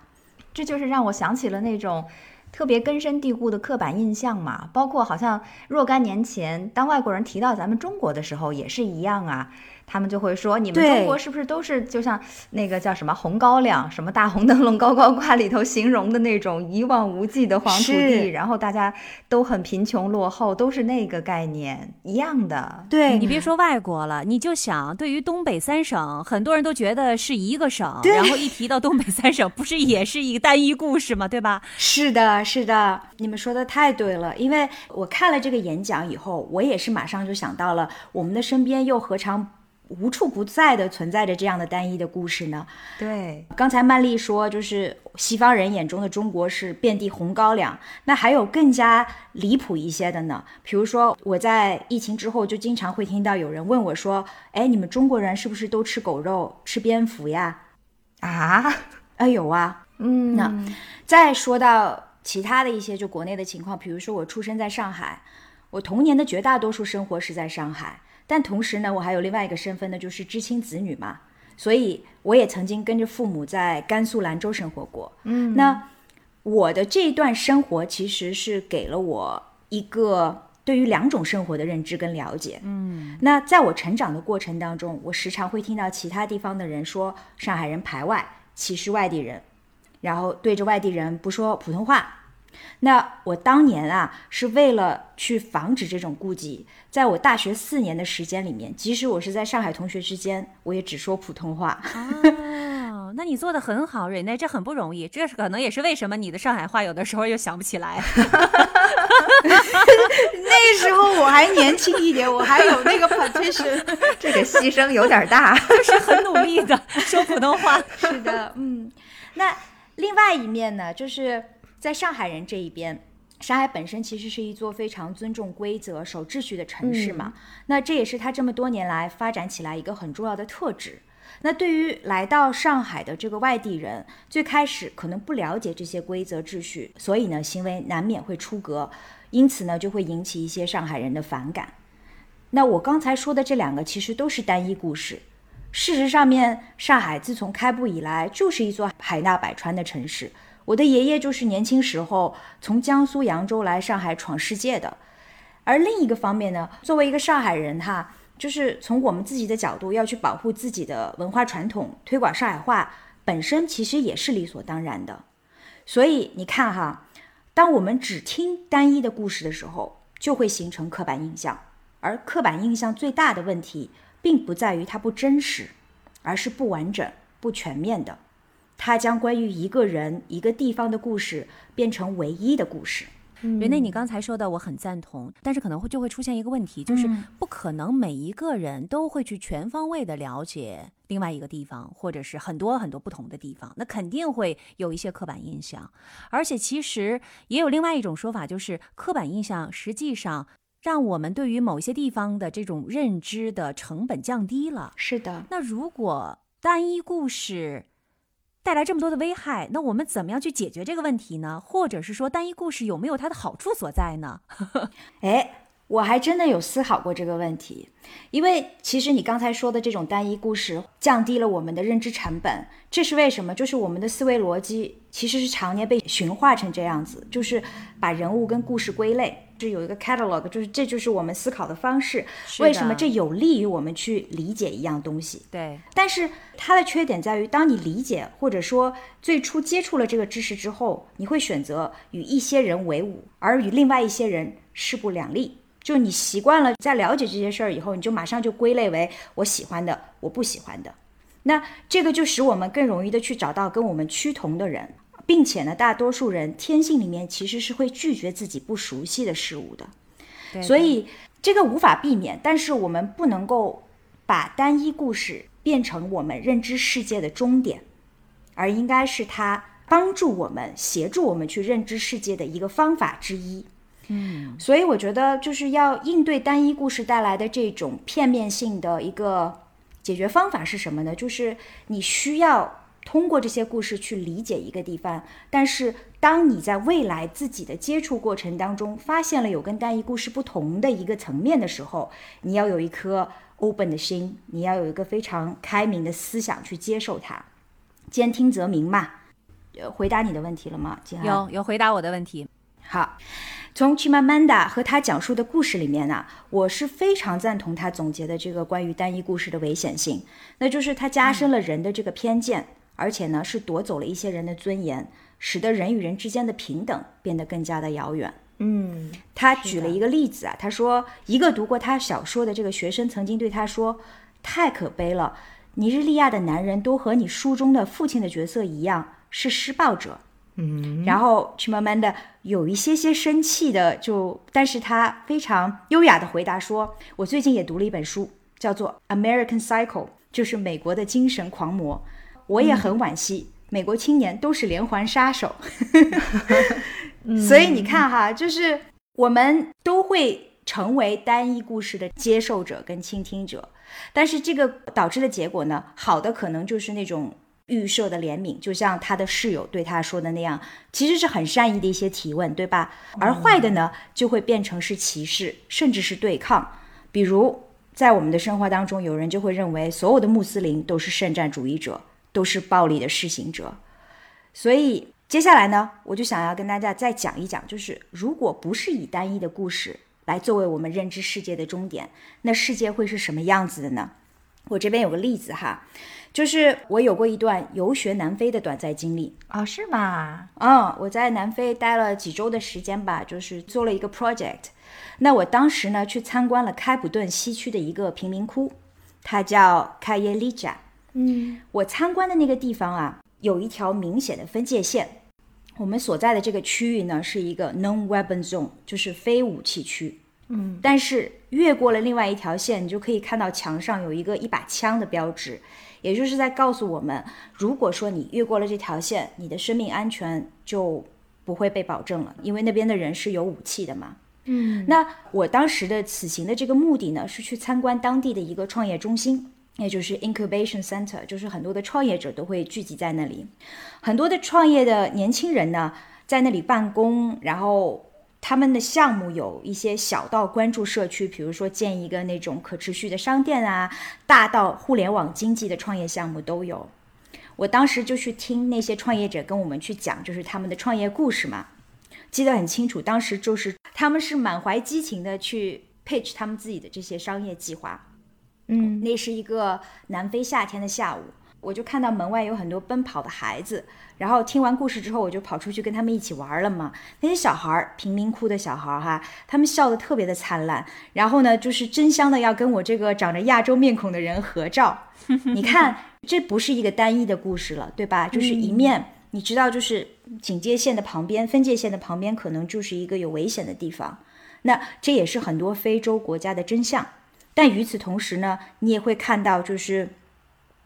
这就是让我想起了那种特别根深蒂固的刻板印象嘛，包括好像若干年前，当外国人提到咱们中国的时候，也是一样啊。他们就会说，你们中国是不是都是就像那个叫什么红高粱，什么大红灯笼高高挂里头形容的那种一望无际的黄土地，然后大家都很贫穷落后，都是那个概念一样的。对你别说外国了，你就想对于东北三省，很多人都觉得是一个省，然后一提到东北三省，不是也是一个单一故事吗？对吧？是的，是的，你们说的太对了。因为我看了这个演讲以后，我也是马上就想到了，我们的身边又何尝。无处不在的存在着这样的单一的故事呢？对，刚才曼丽说，就是西方人眼中的中国是遍地红高粱，那还有更加离谱一些的呢？比如说，我在疫情之后就经常会听到有人问我说：“哎，你们中国人是不是都吃狗肉、吃蝙蝠呀？”啊，啊有啊，嗯。那再说到其他的一些就国内的情况，比如说我出生在上海，我童年的绝大多数生活是在上海。但同时呢，我还有另外一个身份呢，就是知青子女嘛，所以我也曾经跟着父母在甘肃兰州生活过。嗯，那我的这一段生活其实是给了我一个对于两种生活的认知跟了解。嗯，那在我成长的过程当中，我时常会听到其他地方的人说上海人排外、歧视外地人，然后对着外地人不说普通话。那我当年啊，是为了去防止这种顾忌，在我大学四年的时间里面，即使我是在上海同学之间，我也只说普通话。哦，那你做的很好，瑞内，这很不容易。这是可能也是为什么你的上海话有的时候又想不起来。[LAUGHS] [LAUGHS] 那时候我还年轻一点，我还有那个 partition，这个牺牲有点大，[LAUGHS] 是很努力的说普通话。是的，嗯。那另外一面呢，就是。在上海人这一边，上海本身其实是一座非常尊重规则、守秩序的城市嘛。那这也是它这么多年来发展起来一个很重要的特质。那对于来到上海的这个外地人，最开始可能不了解这些规则秩序，所以呢，行为难免会出格，因此呢，就会引起一些上海人的反感。那我刚才说的这两个其实都是单一故事。事实上面，上海自从开埠以来就是一座海纳百川的城市。我的爷爷就是年轻时候从江苏扬州来上海闯世界的，而另一个方面呢，作为一个上海人，哈，就是从我们自己的角度要去保护自己的文化传统，推广上海话，本身其实也是理所当然的。所以你看哈，当我们只听单一的故事的时候，就会形成刻板印象。而刻板印象最大的问题，并不在于它不真实，而是不完整、不全面的。它将关于一个人、一个地方的故事变成唯一的故事。袁内，你刚才说的我很赞同，但是可能会就会出现一个问题，就是不可能每一个人都会去全方位的了解另外一个地方，或者是很多很多不同的地方，那肯定会有一些刻板印象。而且其实也有另外一种说法，就是刻板印象实际上让我们对于某些地方的这种认知的成本降低了。是的，那如果单一故事。带来这么多的危害，那我们怎么样去解决这个问题呢？或者是说，单一故事有没有它的好处所在呢？[LAUGHS] 哎，我还真的有思考过这个问题，因为其实你刚才说的这种单一故事降低了我们的认知成本，这是为什么？就是我们的思维逻辑其实是常年被驯化成这样子，就是把人物跟故事归类。是有一个 catalog，就是这就是我们思考的方式。为什么这有利于我们去理解一样东西？对。但是它的缺点在于，当你理解或者说最初接触了这个知识之后，你会选择与一些人为伍，而与另外一些人势不两立。就你习惯了在了解这些事儿以后，你就马上就归类为我喜欢的，我不喜欢的。那这个就使我们更容易的去找到跟我们趋同的人。并且呢，大多数人天性里面其实是会拒绝自己不熟悉的事物的，所以这个无法避免。但是我们不能够把单一故事变成我们认知世界的终点，而应该是它帮助我们、协助我们去认知世界的一个方法之一。嗯，所以我觉得就是要应对单一故事带来的这种片面性的一个解决方法是什么呢？就是你需要。通过这些故事去理解一个地方，但是当你在未来自己的接触过程当中发现了有跟单一故事不同的一个层面的时候，你要有一颗 open 的心，你要有一个非常开明的思想去接受它。兼听则明嘛。呃，回答你的问题了吗？有有回答我的问题。好，从 Chimamanda 和他讲述的故事里面呢，我是非常赞同他总结的这个关于单一故事的危险性，那就是它加深了人的这个偏见。而且呢，是夺走了一些人的尊严，使得人与人之间的平等变得更加的遥远。嗯，他举了一个例子啊，他说一个读过他小说的这个学生曾经对他说：“太可悲了，尼日利亚的男人都和你书中的父亲的角色一样是施暴者。”嗯，然后 Chimamanda 有一些些生气的，就但是他非常优雅的回答说：“我最近也读了一本书，叫做《American Cycle》，就是美国的精神狂魔。”我也很惋惜，美国青年都是连环杀手，[LAUGHS] 所以你看哈，就是我们都会成为单一故事的接受者跟倾听者，但是这个导致的结果呢，好的可能就是那种预设的怜悯，就像他的室友对他说的那样，其实是很善意的一些提问，对吧？而坏的呢，就会变成是歧视，甚至是对抗。比如在我们的生活当中，有人就会认为所有的穆斯林都是圣战主义者。都是暴力的施行者，所以接下来呢，我就想要跟大家再讲一讲，就是如果不是以单一的故事来作为我们认知世界的终点，那世界会是什么样子的呢？我这边有个例子哈，就是我有过一段游学南非的短暂经历哦，是吗？嗯，我在南非待了几周的时间吧，就是做了一个 project。那我当时呢去参观了开普敦西区的一个贫民窟，它叫开耶利加。嗯，我参观的那个地方啊，有一条明显的分界线。我们所在的这个区域呢，是一个 non-weapon zone，就是非武器区。嗯，但是越过了另外一条线，你就可以看到墙上有一个一把枪的标志，也就是在告诉我们，如果说你越过了这条线，你的生命安全就不会被保证了，因为那边的人是有武器的嘛。嗯，那我当时的此行的这个目的呢，是去参观当地的一个创业中心。也就是 incubation center，就是很多的创业者都会聚集在那里，很多的创业的年轻人呢在那里办公，然后他们的项目有一些小到关注社区，比如说建一个那种可持续的商店啊，大到互联网经济的创业项目都有。我当时就去听那些创业者跟我们去讲，就是他们的创业故事嘛，记得很清楚，当时就是他们是满怀激情的去 pitch 他们自己的这些商业计划。嗯，那是一个南非夏天的下午，我就看到门外有很多奔跑的孩子，然后听完故事之后，我就跑出去跟他们一起玩了嘛。那些小孩儿，贫民窟的小孩儿哈，他们笑得特别的灿烂，然后呢，就是争相的要跟我这个长着亚洲面孔的人合照。[LAUGHS] 你看，这不是一个单一的故事了，对吧？就是一面，你知道，就是警戒线的旁边、分界线的旁边，可能就是一个有危险的地方。那这也是很多非洲国家的真相。但与此同时呢，你也会看到，就是。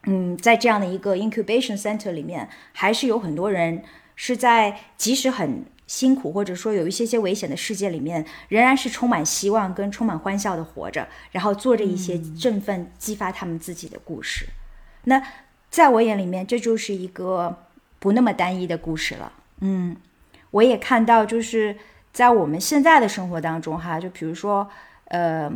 嗯，在这样的一个 incubation center 里面，还是有很多人是在即使很辛苦，或者说有一些些危险的世界里面，仍然是充满希望跟充满欢笑的活着，然后做着一些振奋、激发他们自己的故事。那在我眼里面，这就是一个不那么单一的故事了。嗯，我也看到，就是在我们现在的生活当中，哈，就比如说。呃，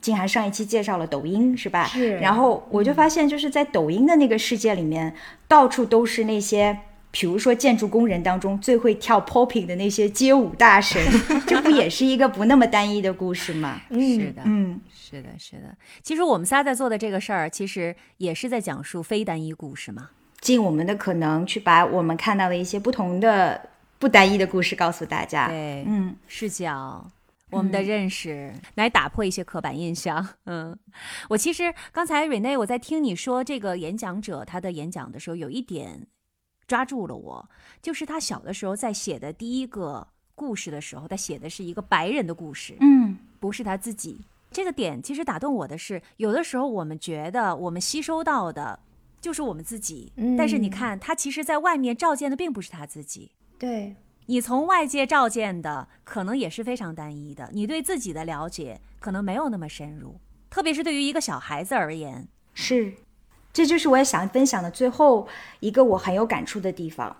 静涵上一期介绍了抖音，是吧？是。然后我就发现，就是在抖音的那个世界里面，到处都是那些，比如说建筑工人当中最会跳 popping 的那些街舞大神，[LAUGHS] 这不也是一个不那么单一的故事吗？[LAUGHS] 是的，嗯，是的，是的。其实我们仨在做的这个事儿，其实也是在讲述非单一故事嘛，尽我们的可能去把我们看到的一些不同的、不单一的故事告诉大家。对，嗯，视角。我们的认识来打破一些刻板印象。[LAUGHS] 嗯，我其实刚才瑞内我在听你说这个演讲者他的演讲的时候，有一点抓住了我，就是他小的时候在写的第一个故事的时候，他写的是一个白人的故事，嗯，不是他自己。这个点其实打动我的是，有的时候我们觉得我们吸收到的就是我们自己，但是你看他其实在外面照见的并不是他自己。对。你从外界照见的可能也是非常单一的，你对自己的了解可能没有那么深入，特别是对于一个小孩子而言。是，这就是我也想分享的最后一个我很有感触的地方。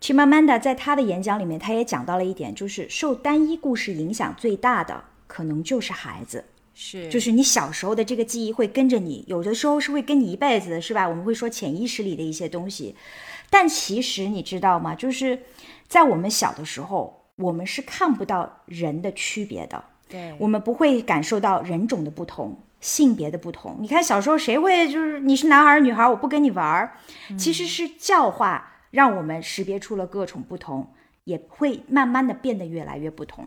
Chimamanda 在他的演讲里面，他也讲到了一点，就是受单一故事影响最大的可能就是孩子，是，就是你小时候的这个记忆会跟着你，有的时候是会跟你一辈子的，是吧？我们会说潜意识里的一些东西，但其实你知道吗？就是。在我们小的时候，我们是看不到人的区别的，对我们不会感受到人种的不同、性别的不同。你看小时候谁会就是你是男孩女孩，我不跟你玩儿。其实是教化让我们识别出了各种不同，也会慢慢的变得越来越不同。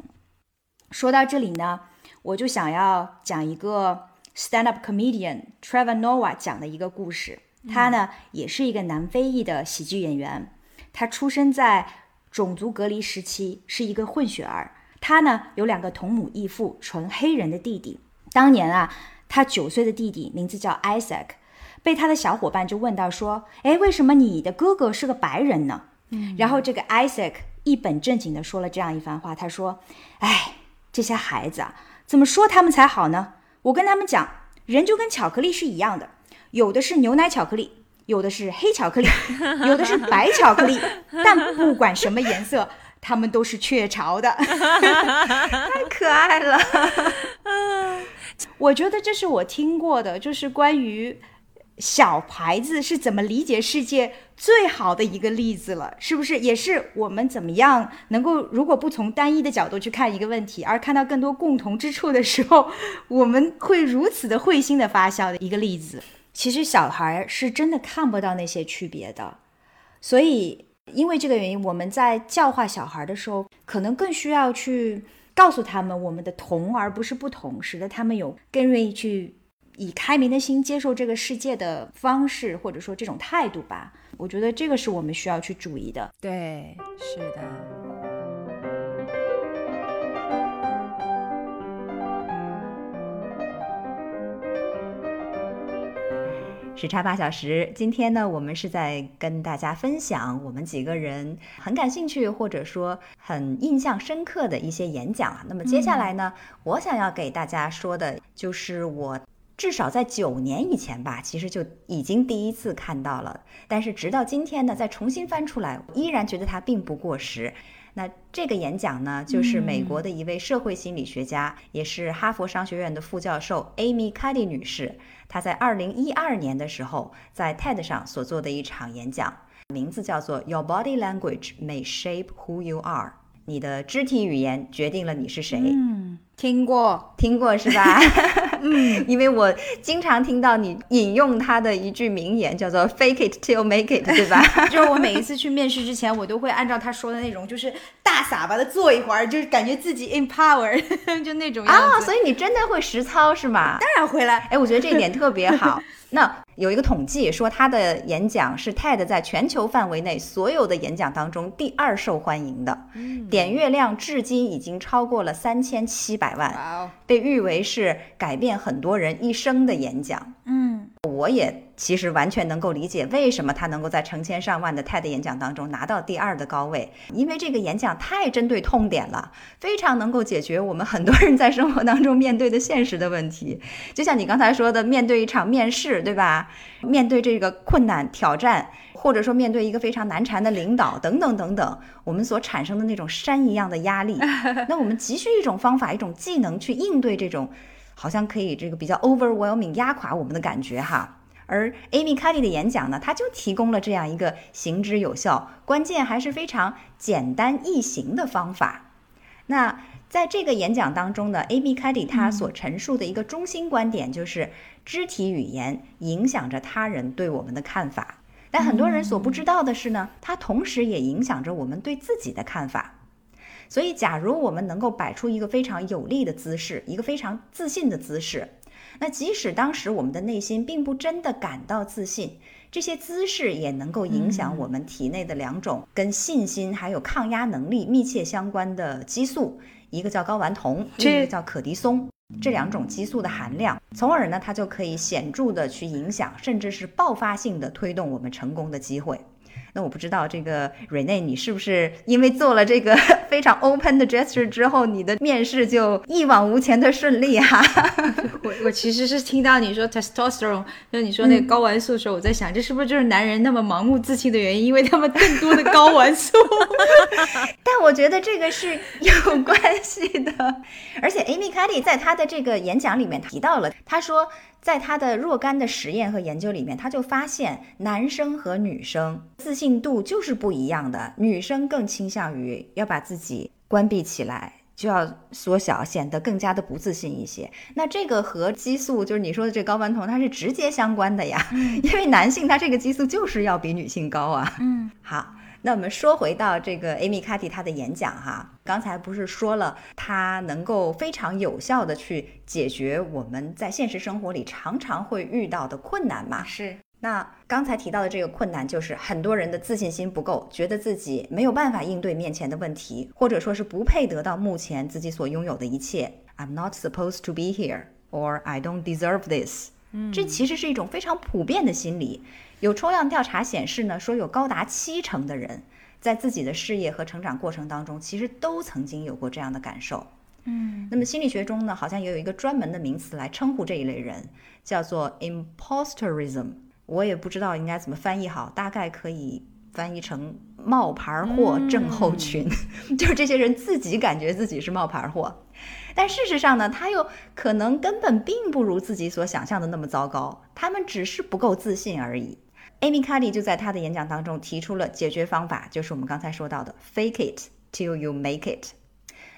说到这里呢，我就想要讲一个 stand up comedian Trevor Noah 讲的一个故事。他呢也是一个南非裔的喜剧演员，他出生在。种族隔离时期是一个混血儿，他呢有两个同母异父纯黑人的弟弟。当年啊，他九岁的弟弟名字叫 Isaac，被他的小伙伴就问到说：“哎，为什么你的哥哥是个白人呢？”嗯，然后这个 Isaac 一本正经的说了这样一番话，他说：“哎，这些孩子啊，怎么说他们才好呢？我跟他们讲，人就跟巧克力是一样的，有的是牛奶巧克力。”有的是黑巧克力，[LAUGHS] 有的是白巧克力，[LAUGHS] 但不管什么颜色，它们都是雀巢的，[LAUGHS] 太可爱了。我觉得这是我听过的，就是关于小牌子是怎么理解世界最好的一个例子了，是不是？也是我们怎么样能够，如果不从单一的角度去看一个问题，而看到更多共同之处的时候，我们会如此的会心的发笑的一个例子。其实小孩儿是真的看不到那些区别的，所以因为这个原因，我们在教化小孩的时候，可能更需要去告诉他们我们的同而不是不同，使得他们有更愿意去以开明的心接受这个世界的方式，或者说这种态度吧。我觉得这个是我们需要去注意的。对，是的。时差八小时，今天呢，我们是在跟大家分享我们几个人很感兴趣或者说很印象深刻的一些演讲啊。那么接下来呢，我想要给大家说的就是我至少在九年以前吧，其实就已经第一次看到了，但是直到今天呢，再重新翻出来，依然觉得它并不过时。那这个演讲呢，就是美国的一位社会心理学家，也是哈佛商学院的副教授 Amy Cuddy 女士。她在二零一二年的时候，在 TED 上所做的一场演讲，名字叫做 “Your body language may shape who you are”。你的肢体语言决定了你是谁。嗯，听过，听过是吧？[LAUGHS] 嗯，因为我经常听到你引用他的一句名言，叫做 “fake it till make it”，对吧？[LAUGHS] 就是我每一次去面试之前，我都会按照他说的那种，就是大撒把的坐一会儿，就是感觉自己 empower，[LAUGHS] 就那种样子。啊，所以你真的会实操是吗？当然会了。哎，我觉得这一点特别好。[LAUGHS] 那有一个统计说，他的演讲是 TED 在全球范围内所有的演讲当中第二受欢迎的，点阅量至今已经超过了三千七百万，被誉为是改变很多人一生的演讲。嗯，我也。其实完全能够理解为什么他能够在成千上万的 TED 演讲当中拿到第二的高位，因为这个演讲太针对痛点了，非常能够解决我们很多人在生活当中面对的现实的问题。就像你刚才说的，面对一场面试，对吧？面对这个困难挑战，或者说面对一个非常难缠的领导等等等等，我们所产生的那种山一样的压力，[LAUGHS] 那我们急需一种方法、一种技能去应对这种好像可以这个比较 overwhelming 压垮我们的感觉哈。而 Amy Cuddy 的演讲呢，他就提供了这样一个行之有效、关键还是非常简单易行的方法。那在这个演讲当中呢，Amy Cuddy 他所陈述的一个中心观点就是，肢体语言影响着他人对我们的看法。但很多人所不知道的是呢，它同时也影响着我们对自己的看法。所以，假如我们能够摆出一个非常有力的姿势，一个非常自信的姿势。那即使当时我们的内心并不真的感到自信，这些姿势也能够影响我们体内的两种跟信心还有抗压能力密切相关的激素，一个叫睾丸酮，另一个叫可的松，这两种激素的含量，从而呢，它就可以显著的去影响，甚至是爆发性的推动我们成功的机会。那我不知道这个 Rene，你是不是因为做了这个 [LAUGHS] 非常 open 的 gesture 之后，你的面试就一往无前的顺利哈？[LAUGHS] 我我其实是听到你说 testosterone，就你说那个睾丸素的时候，我在想，这是不是就是男人那么盲目自信的原因？因为他们更多的睾丸素。[LAUGHS] 但我觉得这个是有关系的。而且 Amy Cuddy 在他的这个演讲里面提到了，他说。在他的若干的实验和研究里面，他就发现男生和女生自信度就是不一样的。女生更倾向于要把自己关闭起来，就要缩小，显得更加的不自信一些。那这个和激素，就是你说的这睾丸酮，它是直接相关的呀。因为男性他这个激素就是要比女性高啊。嗯，好。那我们说回到这个 Amy Cuddy 她的演讲哈，刚才不是说了，她能够非常有效的去解决我们在现实生活里常常会遇到的困难嘛？是。那刚才提到的这个困难，就是很多人的自信心不够，觉得自己没有办法应对面前的问题，或者说是不配得到目前自己所拥有的一切。I'm not supposed to be here, or I don't deserve this。嗯，这其实是一种非常普遍的心理。有抽样调查显示呢，说有高达七成的人在自己的事业和成长过程当中，其实都曾经有过这样的感受。嗯，那么心理学中呢，好像也有一个专门的名词来称呼这一类人，叫做 imposterism。我也不知道应该怎么翻译好，大概可以翻译成冒牌货症候群，[LAUGHS] 就是这些人自己感觉自己是冒牌货，但事实上呢，他又可能根本并不如自己所想象的那么糟糕，他们只是不够自信而已。Amy Cuddy 就在他的演讲当中提出了解决方法，就是我们刚才说到的 “fake it till you make it”。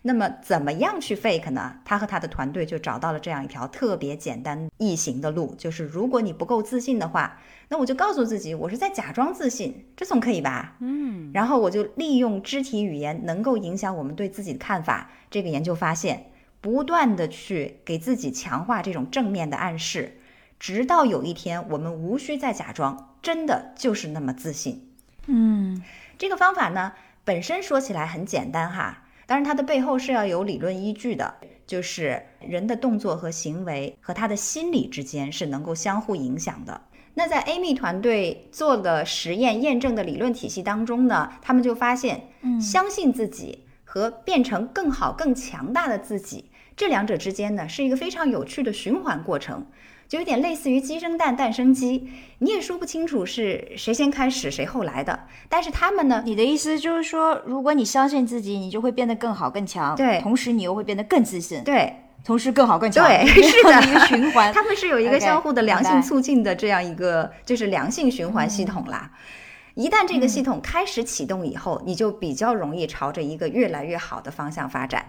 那么怎么样去 fake 呢？他和他的团队就找到了这样一条特别简单易行的路，就是如果你不够自信的话，那我就告诉自己我是在假装自信，这总可以吧？嗯。然后我就利用肢体语言能够影响我们对自己的看法。这个研究发现，不断的去给自己强化这种正面的暗示。直到有一天，我们无需再假装，真的就是那么自信。嗯，这个方法呢，本身说起来很简单哈，当然它的背后是要有理论依据的，就是人的动作和行为和他的心理之间是能够相互影响的。那在 Amy 团队做的实验验证的理论体系当中呢，他们就发现，相信自己和变成更好、更强大的自己这两者之间呢，是一个非常有趣的循环过程。就有点类似于鸡生蛋，蛋生鸡，你也说不清楚是谁先开始，谁后来的。但是他们呢？你的意思就是说，如果你相信自己，你就会变得更好、更强。对，同时你又会变得更自信。对，同时更好、更强。对，[LAUGHS] 是的，一个循环。他们是有一个相互的良性促进的这样一个，就是良性循环系统啦。一旦这个系统开始启动以后，你就比较容易朝着一个越来越好的方向发展。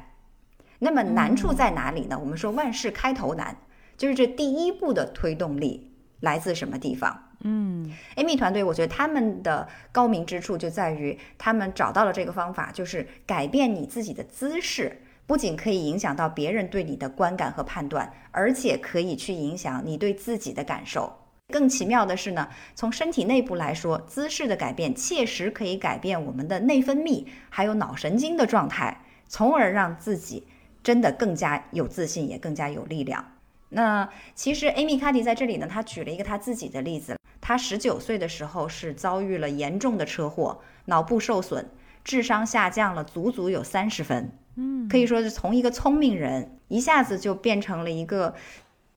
那么难处在哪里呢？我们说万事开头难。就是这第一步的推动力来自什么地方？嗯，Amy 团队，我觉得他们的高明之处就在于他们找到了这个方法，就是改变你自己的姿势，不仅可以影响到别人对你的观感和判断，而且可以去影响你对自己的感受。更奇妙的是呢，从身体内部来说，姿势的改变切实可以改变我们的内分泌，还有脑神经的状态，从而让自己真的更加有自信，也更加有力量。那其实 Amy 卡迪在这里呢，他举了一个他自己的例子。他十九岁的时候是遭遇了严重的车祸，脑部受损，智商下降了足足有三十分。嗯，可以说是从一个聪明人一下子就变成了一个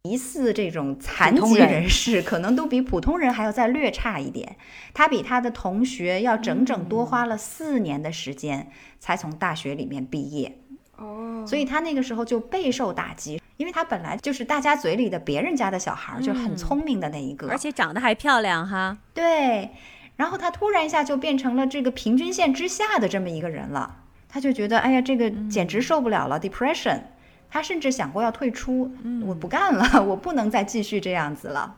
疑似这种残疾人士，可能都比普通人还要再略差一点。他比他的同学要整整多花了四年的时间才从大学里面毕业。哦，所以他那个时候就备受打击，因为他本来就是大家嘴里的别人家的小孩，就很聪明的那一个，而且长得还漂亮哈。对，然后他突然一下就变成了这个平均线之下的这么一个人了，他就觉得哎呀，这个简直受不了了，depression。他甚至想过要退出，我不干了，[LAUGHS] 我不能再继续这样子了。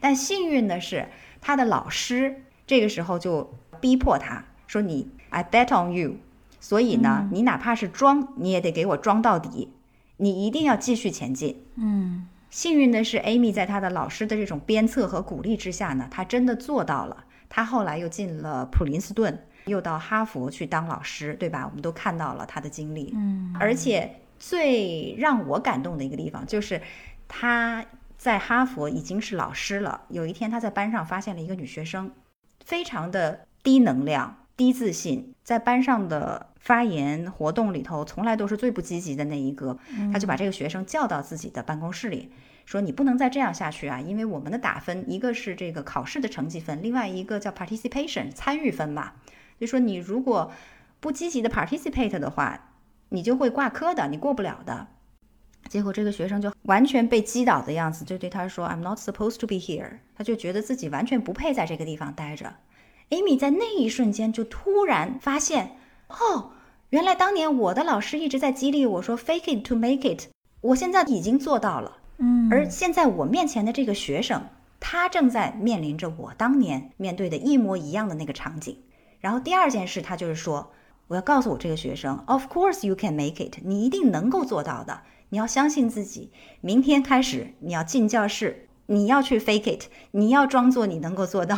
但幸运的是，他的老师这个时候就逼迫他说：“你，I bet on you。”所以呢，你哪怕是装，你也得给我装到底，你一定要继续前进。嗯，幸运的是，Amy 在她的老师的这种鞭策和鼓励之下呢，她真的做到了。她后来又进了普林斯顿，又到哈佛去当老师，对吧？我们都看到了她的经历。嗯，而且最让我感动的一个地方，就是她在哈佛已经是老师了。有一天，她在班上发现了一个女学生，非常的低能量。低自信，在班上的发言活动里头，从来都是最不积极的那一个。他就把这个学生叫到自己的办公室里，说：“你不能再这样下去啊！因为我们的打分，一个是这个考试的成绩分，另外一个叫 participation 参与分嘛。就说你如果不积极的 participate 的话，你就会挂科的，你过不了的。”结果这个学生就完全被击倒的样子，就对他说：“I'm not supposed to be here。”他就觉得自己完全不配在这个地方待着。Amy 在那一瞬间就突然发现，哦，原来当年我的老师一直在激励我说 “fake it to make it”，我现在已经做到了。嗯，而现在我面前的这个学生，他正在面临着我当年面对的一模一样的那个场景。然后第二件事，他就是说，我要告诉我这个学生，“Of course you can make it”，你一定能够做到的。你要相信自己。明天开始，你要进教室。你要去 fake it，你要装作你能够做到，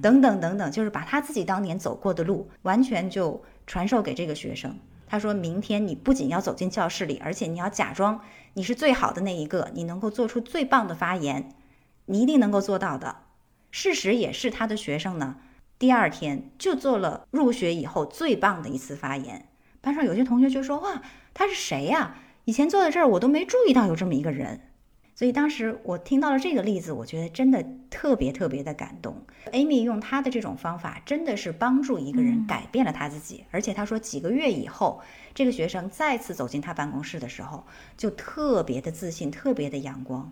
等等等等，就是把他自己当年走过的路完全就传授给这个学生。他说明天你不仅要走进教室里，而且你要假装你是最好的那一个，你能够做出最棒的发言，你一定能够做到的。事实也是，他的学生呢，第二天就做了入学以后最棒的一次发言。班上有些同学就说：“哇，他是谁呀？以前坐在这儿我都没注意到有这么一个人。”所以当时我听到了这个例子，我觉得真的特别特别的感动。Amy 用她的这种方法，真的是帮助一个人改变了他自己。而且她说，几个月以后，这个学生再次走进他办公室的时候，就特别的自信，特别的阳光。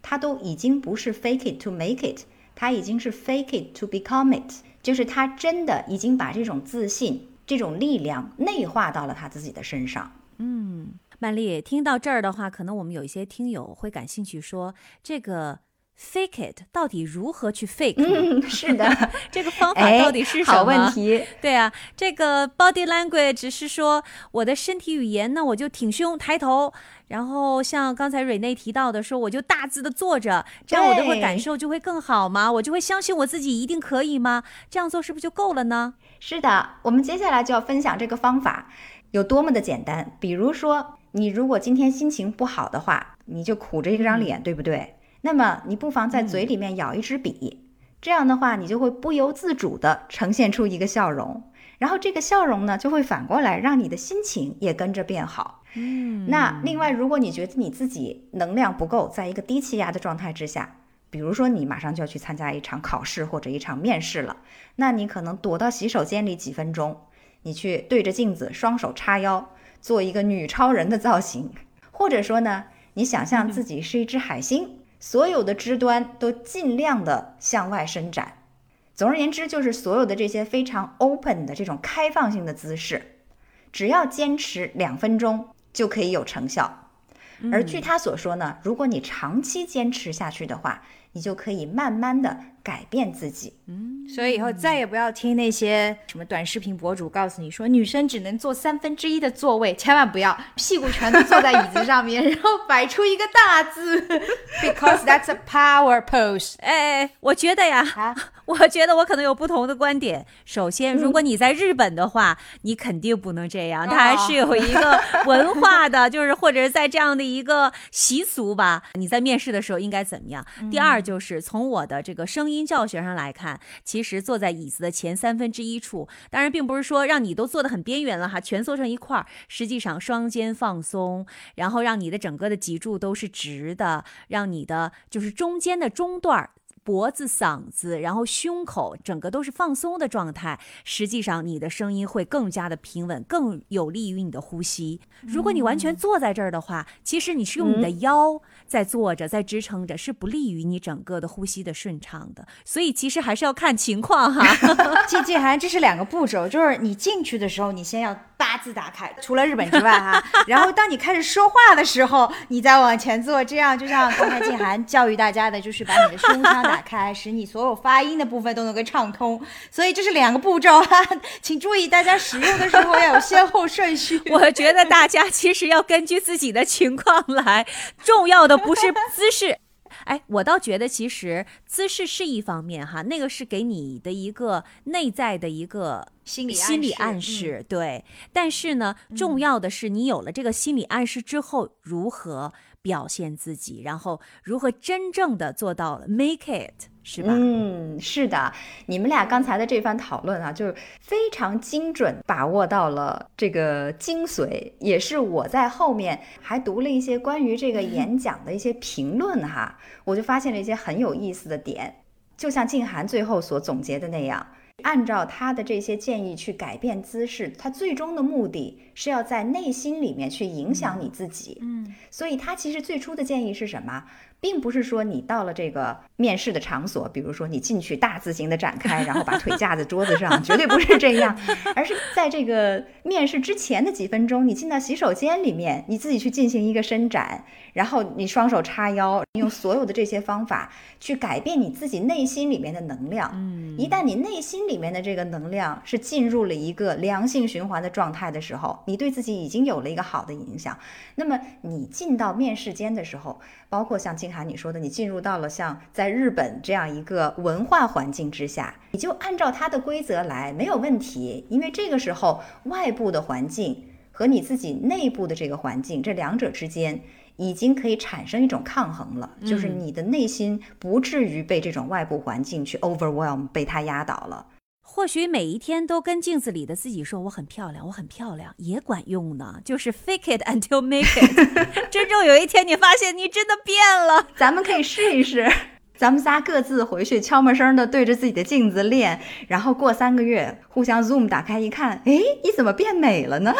他都已经不是 fake it to make it，他已经是 fake it to become it，就是他真的已经把这种自信、这种力量内化到了他自己的身上。嗯。曼丽，听到这儿的话，可能我们有一些听友会感兴趣，说这个 fake it 到底如何去 fake？嗯，[LAUGHS] 是的，[LAUGHS] 这个方法到底是什么？好问题。[LAUGHS] 对啊，这个 body language 是说我的身体语言呢，我就挺胸抬头，然后像刚才瑞内提到的，说我就大字的坐着，这样我的会感受就会更好吗？我就会相信我自己一定可以吗？这样做是不是就够了呢？是的，我们接下来就要分享这个方法有多么的简单，比如说。你如果今天心情不好的话，你就苦着一张脸，对不对？那么你不妨在嘴里面咬一支笔，这样的话，你就会不由自主地呈现出一个笑容，然后这个笑容呢，就会反过来让你的心情也跟着变好。嗯，那另外，如果你觉得你自己能量不够，在一个低气压的状态之下，比如说你马上就要去参加一场考试或者一场面试了，那你可能躲到洗手间里几分钟，你去对着镜子，双手叉腰。做一个女超人的造型，或者说呢，你想象自己是一只海星，所有的枝端都尽量的向外伸展。总而言之，就是所有的这些非常 open 的这种开放性的姿势，只要坚持两分钟就可以有成效。而据他所说呢，如果你长期坚持下去的话，你就可以慢慢的改变自己。嗯所以以后再也不要听那些什么短视频博主告诉你说女生只能坐三分之一的座位，千万不要屁股全都坐在椅子上面，[LAUGHS] 然后摆出一个大字，because that's a power pose。哎，我觉得呀，啊我觉得我可能有不同的观点。首先，如果你在日本的话，你肯定不能这样，它还是有一个文化的，就是或者是在这样的一个习俗吧。你在面试的时候应该怎么样？第二，就是从我的这个声音教学上来看，其实坐在椅子的前三分之一处，当然并不是说让你都坐得很边缘了哈，蜷缩成一块儿。实际上，双肩放松，然后让你的整个的脊柱都是直的，让你的就是中间的中段儿。脖子、嗓子，然后胸口，整个都是放松的状态。实际上，你的声音会更加的平稳，更有利于你的呼吸。如果你完全坐在这儿的话，其实你是用你的腰在坐着，在支撑着，是不利于你整个的呼吸的顺畅的。所以，其实还是要看情况哈。静静涵，这是两个步骤，就是你进去的时候，你先要八字打开，除了日本之外哈，然后当你开始说话的时候，你再往前坐，这样就像刚才静涵教育大家的，就是把你的胸腔打开，使你所有发音的部分都能够畅通。所以这是两个步骤哈，请注意大家使用的时候要有先后顺序。[LAUGHS] 我觉得大家其实要根据自己的情况来，重要的不是姿势。哎，我倒觉得其实姿势是一方面哈，那个是给你的一个内在的一个心理心理暗暗示，对。但是呢，重要的是你有了这个心理暗示之后，如何表现自己，然后如何真正的做到了 make it，是吧？嗯，是的，你们俩刚才的这番讨论啊，就是非常精准把握到了这个精髓，也是我在后面还读了一些关于这个演讲的一些评论哈，我就发现了一些很有意思的点，就像静涵最后所总结的那样。按照他的这些建议去改变姿势，他最终的目的是要在内心里面去影响你自己。嗯，所以他其实最初的建议是什么？并不是说你到了这个面试的场所，比如说你进去大字型的展开，然后把腿架在桌子上，[LAUGHS] 绝对不是这样，而是在这个面试之前的几分钟，你进到洗手间里面，你自己去进行一个伸展，然后你双手叉腰，用所有的这些方法去改变你自己内心里面的能量。嗯，一旦你内心里面的这个能量是进入了一个良性循环的状态的时候，你对自己已经有了一个好的影响。那么你进到面试间的时候，包括像静涵你说的，你进入到了像在日本这样一个文化环境之下，你就按照它的规则来，没有问题。因为这个时候外部的环境和你自己内部的这个环境，这两者之间。已经可以产生一种抗衡了，就是你的内心不至于被这种外部环境去 overwhelm，被它压倒了。或许每一天都跟镜子里的自己说我很漂亮，我很漂亮，也管用呢。就是 fake it until make it。[LAUGHS] 真正有一天你发现你真的变了，咱们可以试一试，咱们仨各自回去悄没声的对着自己的镜子练，然后过三个月互相 zoom 打开一看，哎，你怎么变美了呢？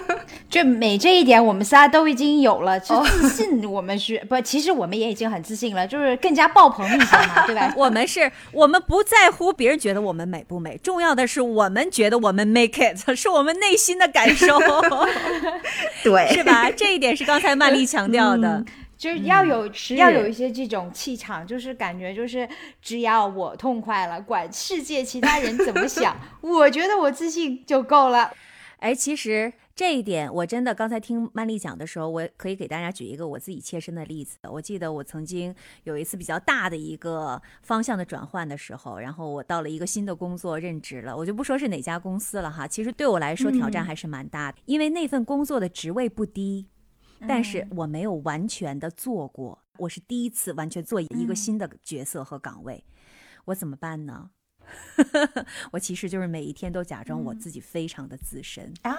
[LAUGHS] 这美这一点我们仨都已经有了，就自信我们是、[LAUGHS] 不，其实我们也已经很自信了，就是更加爆棚一些嘛，[LAUGHS] 对吧？我们是我们不在乎别人觉得我们美不美，重要的是我们觉得我们 make it，是我们内心的感受，对，是吧？这一点是刚才曼丽强调的。就是要有、是要有一些这种气场，就是感觉就是只要我痛快了，管世界其他人怎么 [LAUGHS] 想，我觉得我自信就够了。哎，其实这一点我真的刚才听曼丽讲的时候，我可以给大家举一个我自己切身的例子。我记得我曾经有一次比较大的一个方向的转换的时候，然后我到了一个新的工作任职了，我就不说是哪家公司了哈。其实对我来说挑战还是蛮大的，因为那份工作的职位不低，但是我没有完全的做过，我是第一次完全做一个新的角色和岗位，我怎么办呢？[LAUGHS] 我其实就是每一天都假装我自己非常的资深，啊，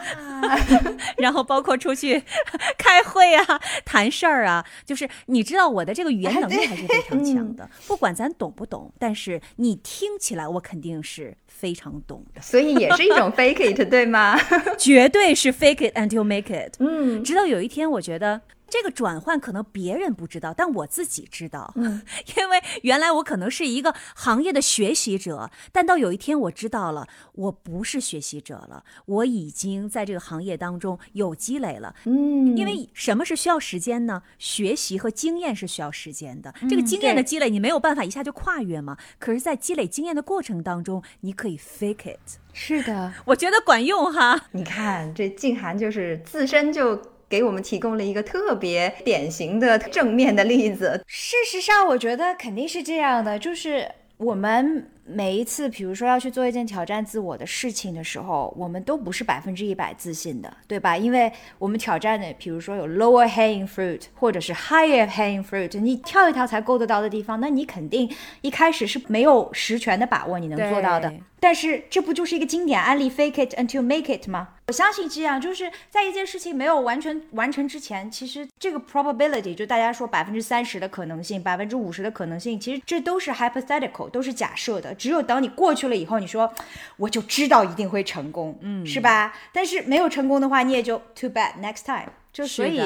[LAUGHS] 然后包括出去 [LAUGHS] 开会啊、谈事儿啊，就是你知道我的这个语言能力还是非常强的，不管咱懂不懂，但是你听起来我肯定是非常懂的，所以也是一种 fake it，对吗？绝对是 fake it until make it。嗯，直到有一天，我觉得这个转换可能别人不知道，但我自己知道。嗯，[LAUGHS] 因为原来我可能是一个行业的学习者，但到有一天我知道了，我不是学习者了，我已经在这个行业当中有积累了。嗯，因为什么是需要时间呢？学习和经验是需要时间的。这个经验的积累，你没有办法一下就跨越嘛。可是，在积累经验的过程当中，你可以 fake it。是的，我觉得管用哈。你看，这静涵就是自身就。给我们提供了一个特别典型的正面的例子。事实上，我觉得肯定是这样的，就是我们。每一次，比如说要去做一件挑战自我的事情的时候，我们都不是百分之一百自信的，对吧？因为我们挑战的，比如说有 lower hanging fruit，或者是 higher hanging fruit，你跳一跳才够得到的地方，那你肯定一开始是没有十全的把握你能做到的。但是这不就是一个经典案例，fake it until make it 吗？我相信这样，就是在一件事情没有完全完成之前，其实这个 probability 就大家说百分之三十的可能性，百分之五十的可能性，其实这都是 hypothetical，都是假设的。只有等你过去了以后，你说我就知道一定会成功，嗯，是吧？但是没有成功的话，你也就 too bad，next time，就所以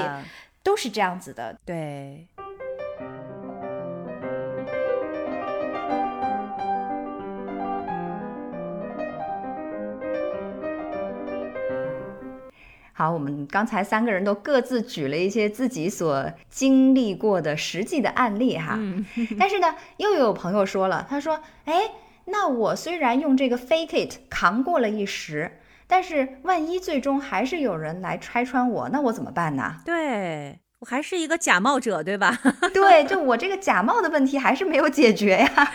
都是这样子的，对。好，我们刚才三个人都各自举了一些自己所经历过的实际的案例哈，但是呢，又有朋友说了，他说，哎。那我虽然用这个 fake it 扛过了一时，但是万一最终还是有人来拆穿我，那我怎么办呢？对我还是一个假冒者，对吧？[LAUGHS] 对，就我这个假冒的问题还是没有解决呀。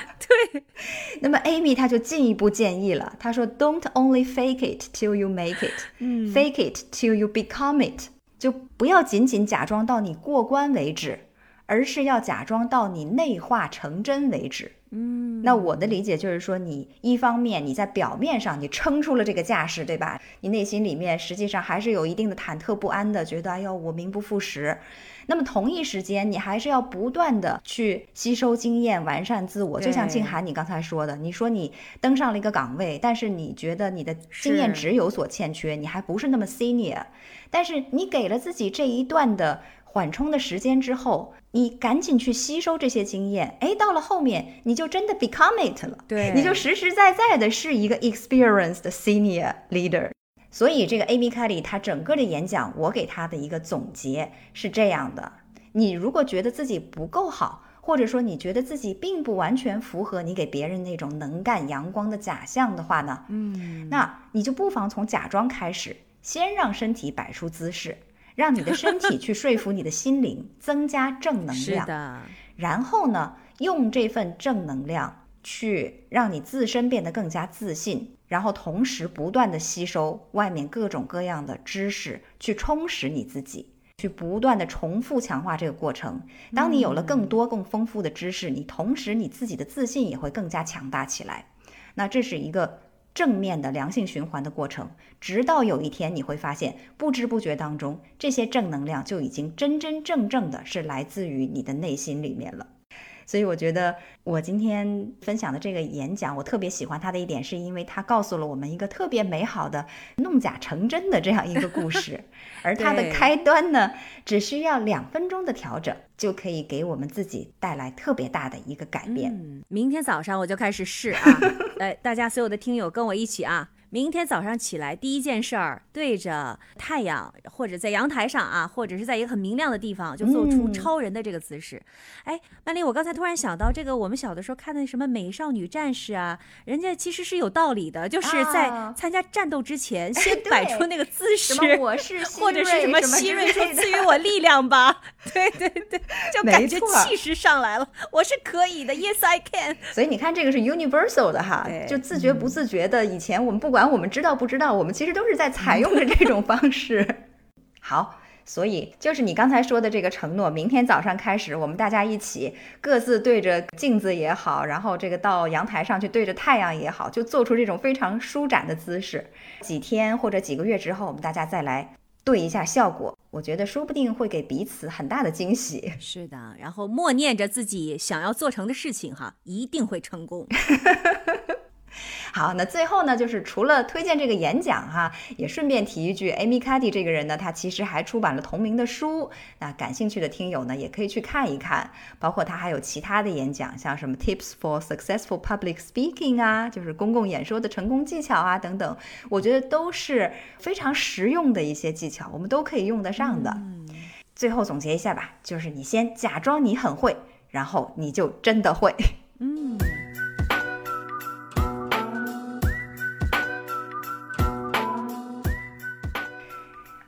对，[LAUGHS] 那么 Amy 她就进一步建议了，她说 Don't only fake it till you make it，fake [LAUGHS] it till you become it，就不要仅仅假装到你过关为止，而是要假装到你内化成真为止。嗯，那我的理解就是说，你一方面你在表面上你撑出了这个架势，对吧？你内心里面实际上还是有一定的忐忑不安的，觉得哎呦我名不副实。那么同一时间，你还是要不断的去吸收经验，完善自我。就像静涵你刚才说的，你说你登上了一个岗位，但是你觉得你的经验值有所欠缺，你还不是那么 senior，但是你给了自己这一段的。缓冲的时间之后，你赶紧去吸收这些经验，哎，到了后面你就真的 become it 了，对，你就实实在在的是一个 experienced senior leader。所以这个 Amy Kelly 她整个的演讲，我给他的一个总结是这样的：你如果觉得自己不够好，或者说你觉得自己并不完全符合你给别人那种能干阳光的假象的话呢，嗯，那你就不妨从假装开始，先让身体摆出姿势。让你的身体去说服你的心灵，增加正能量。是的。然后呢，用这份正能量去让你自身变得更加自信，然后同时不断的吸收外面各种各样的知识，去充实你自己，去不断的重复强化这个过程。当你有了更多更丰富的知识，你同时你自己的自信也会更加强大起来。那这是一个。正面的良性循环的过程，直到有一天你会发现，不知不觉当中，这些正能量就已经真真正正的是来自于你的内心里面了。所以我觉得我今天分享的这个演讲，我特别喜欢它的一点，是因为它告诉了我们一个特别美好的弄假成真的这样一个故事，[LAUGHS] 而它的开端呢，只需要两分钟的调整，就可以给我们自己带来特别大的一个改变。嗯，明天早上我就开始试啊！[LAUGHS] 来，大家所有的听友跟我一起啊！明天早上起来，第一件事儿对着太阳，或者在阳台上啊，或者是在一个很明亮的地方，就做出超人的这个姿势。哎，曼丽，我刚才突然想到，这个我们小的时候看的什么美少女战士啊，人家其实是有道理的，就是在参加战斗之前，[LAUGHS] 先摆出那个姿势，我是 [LAUGHS] 或者是什么希瑞说赐予我力量吧，对 [LAUGHS] 对对，就感觉气势上来了，我是可以的，Yes I can。所以你看，这个是 universal 的哈，就自觉不自觉的，以前我们不管。我们知道不知道？我们其实都是在采用的这种方式。[LAUGHS] 好，所以就是你刚才说的这个承诺，明天早上开始，我们大家一起各自对着镜子也好，然后这个到阳台上去对着太阳也好，就做出这种非常舒展的姿势。几天或者几个月之后，我们大家再来对一下效果，我觉得说不定会给彼此很大的惊喜。[LAUGHS] 是的，然后默念着自己想要做成的事情，哈，一定会成功。[LAUGHS] 好，那最后呢，就是除了推荐这个演讲哈，也顺便提一句，Amy Cuddy 这个人呢，他其实还出版了同名的书。那感兴趣的听友呢，也可以去看一看。包括他还有其他的演讲，像什么 Tips for Successful Public Speaking 啊，就是公共演说的成功技巧啊等等，我觉得都是非常实用的一些技巧，我们都可以用得上的。最后总结一下吧，就是你先假装你很会，然后你就真的会。[LAUGHS] 嗯。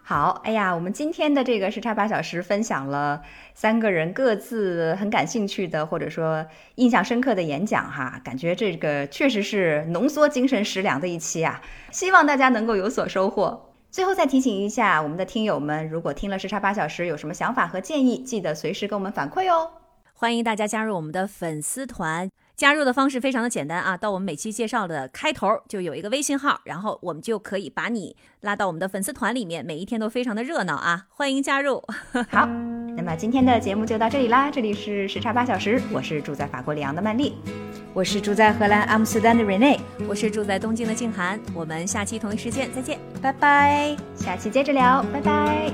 好，哎呀，我们今天的这个时差八小时分享了三个人各自很感兴趣的或者说印象深刻的演讲哈，感觉这个确实是浓缩精神食粮的一期啊，希望大家能够有所收获。最后再提醒一下我们的听友们，如果听了时差八小时有什么想法和建议，记得随时跟我们反馈哦。欢迎大家加入我们的粉丝团。加入的方式非常的简单啊，到我们每期介绍的开头就有一个微信号，然后我们就可以把你拉到我们的粉丝团里面，每一天都非常的热闹啊，欢迎加入。好，那么今天的节目就到这里啦，这里是时差八小时，我是住在法国里昂的曼丽，我是住在荷兰阿姆斯特丹的 Rene，我是住在东京的静涵，我们下期同一时间再见，拜拜，下期接着聊，拜拜。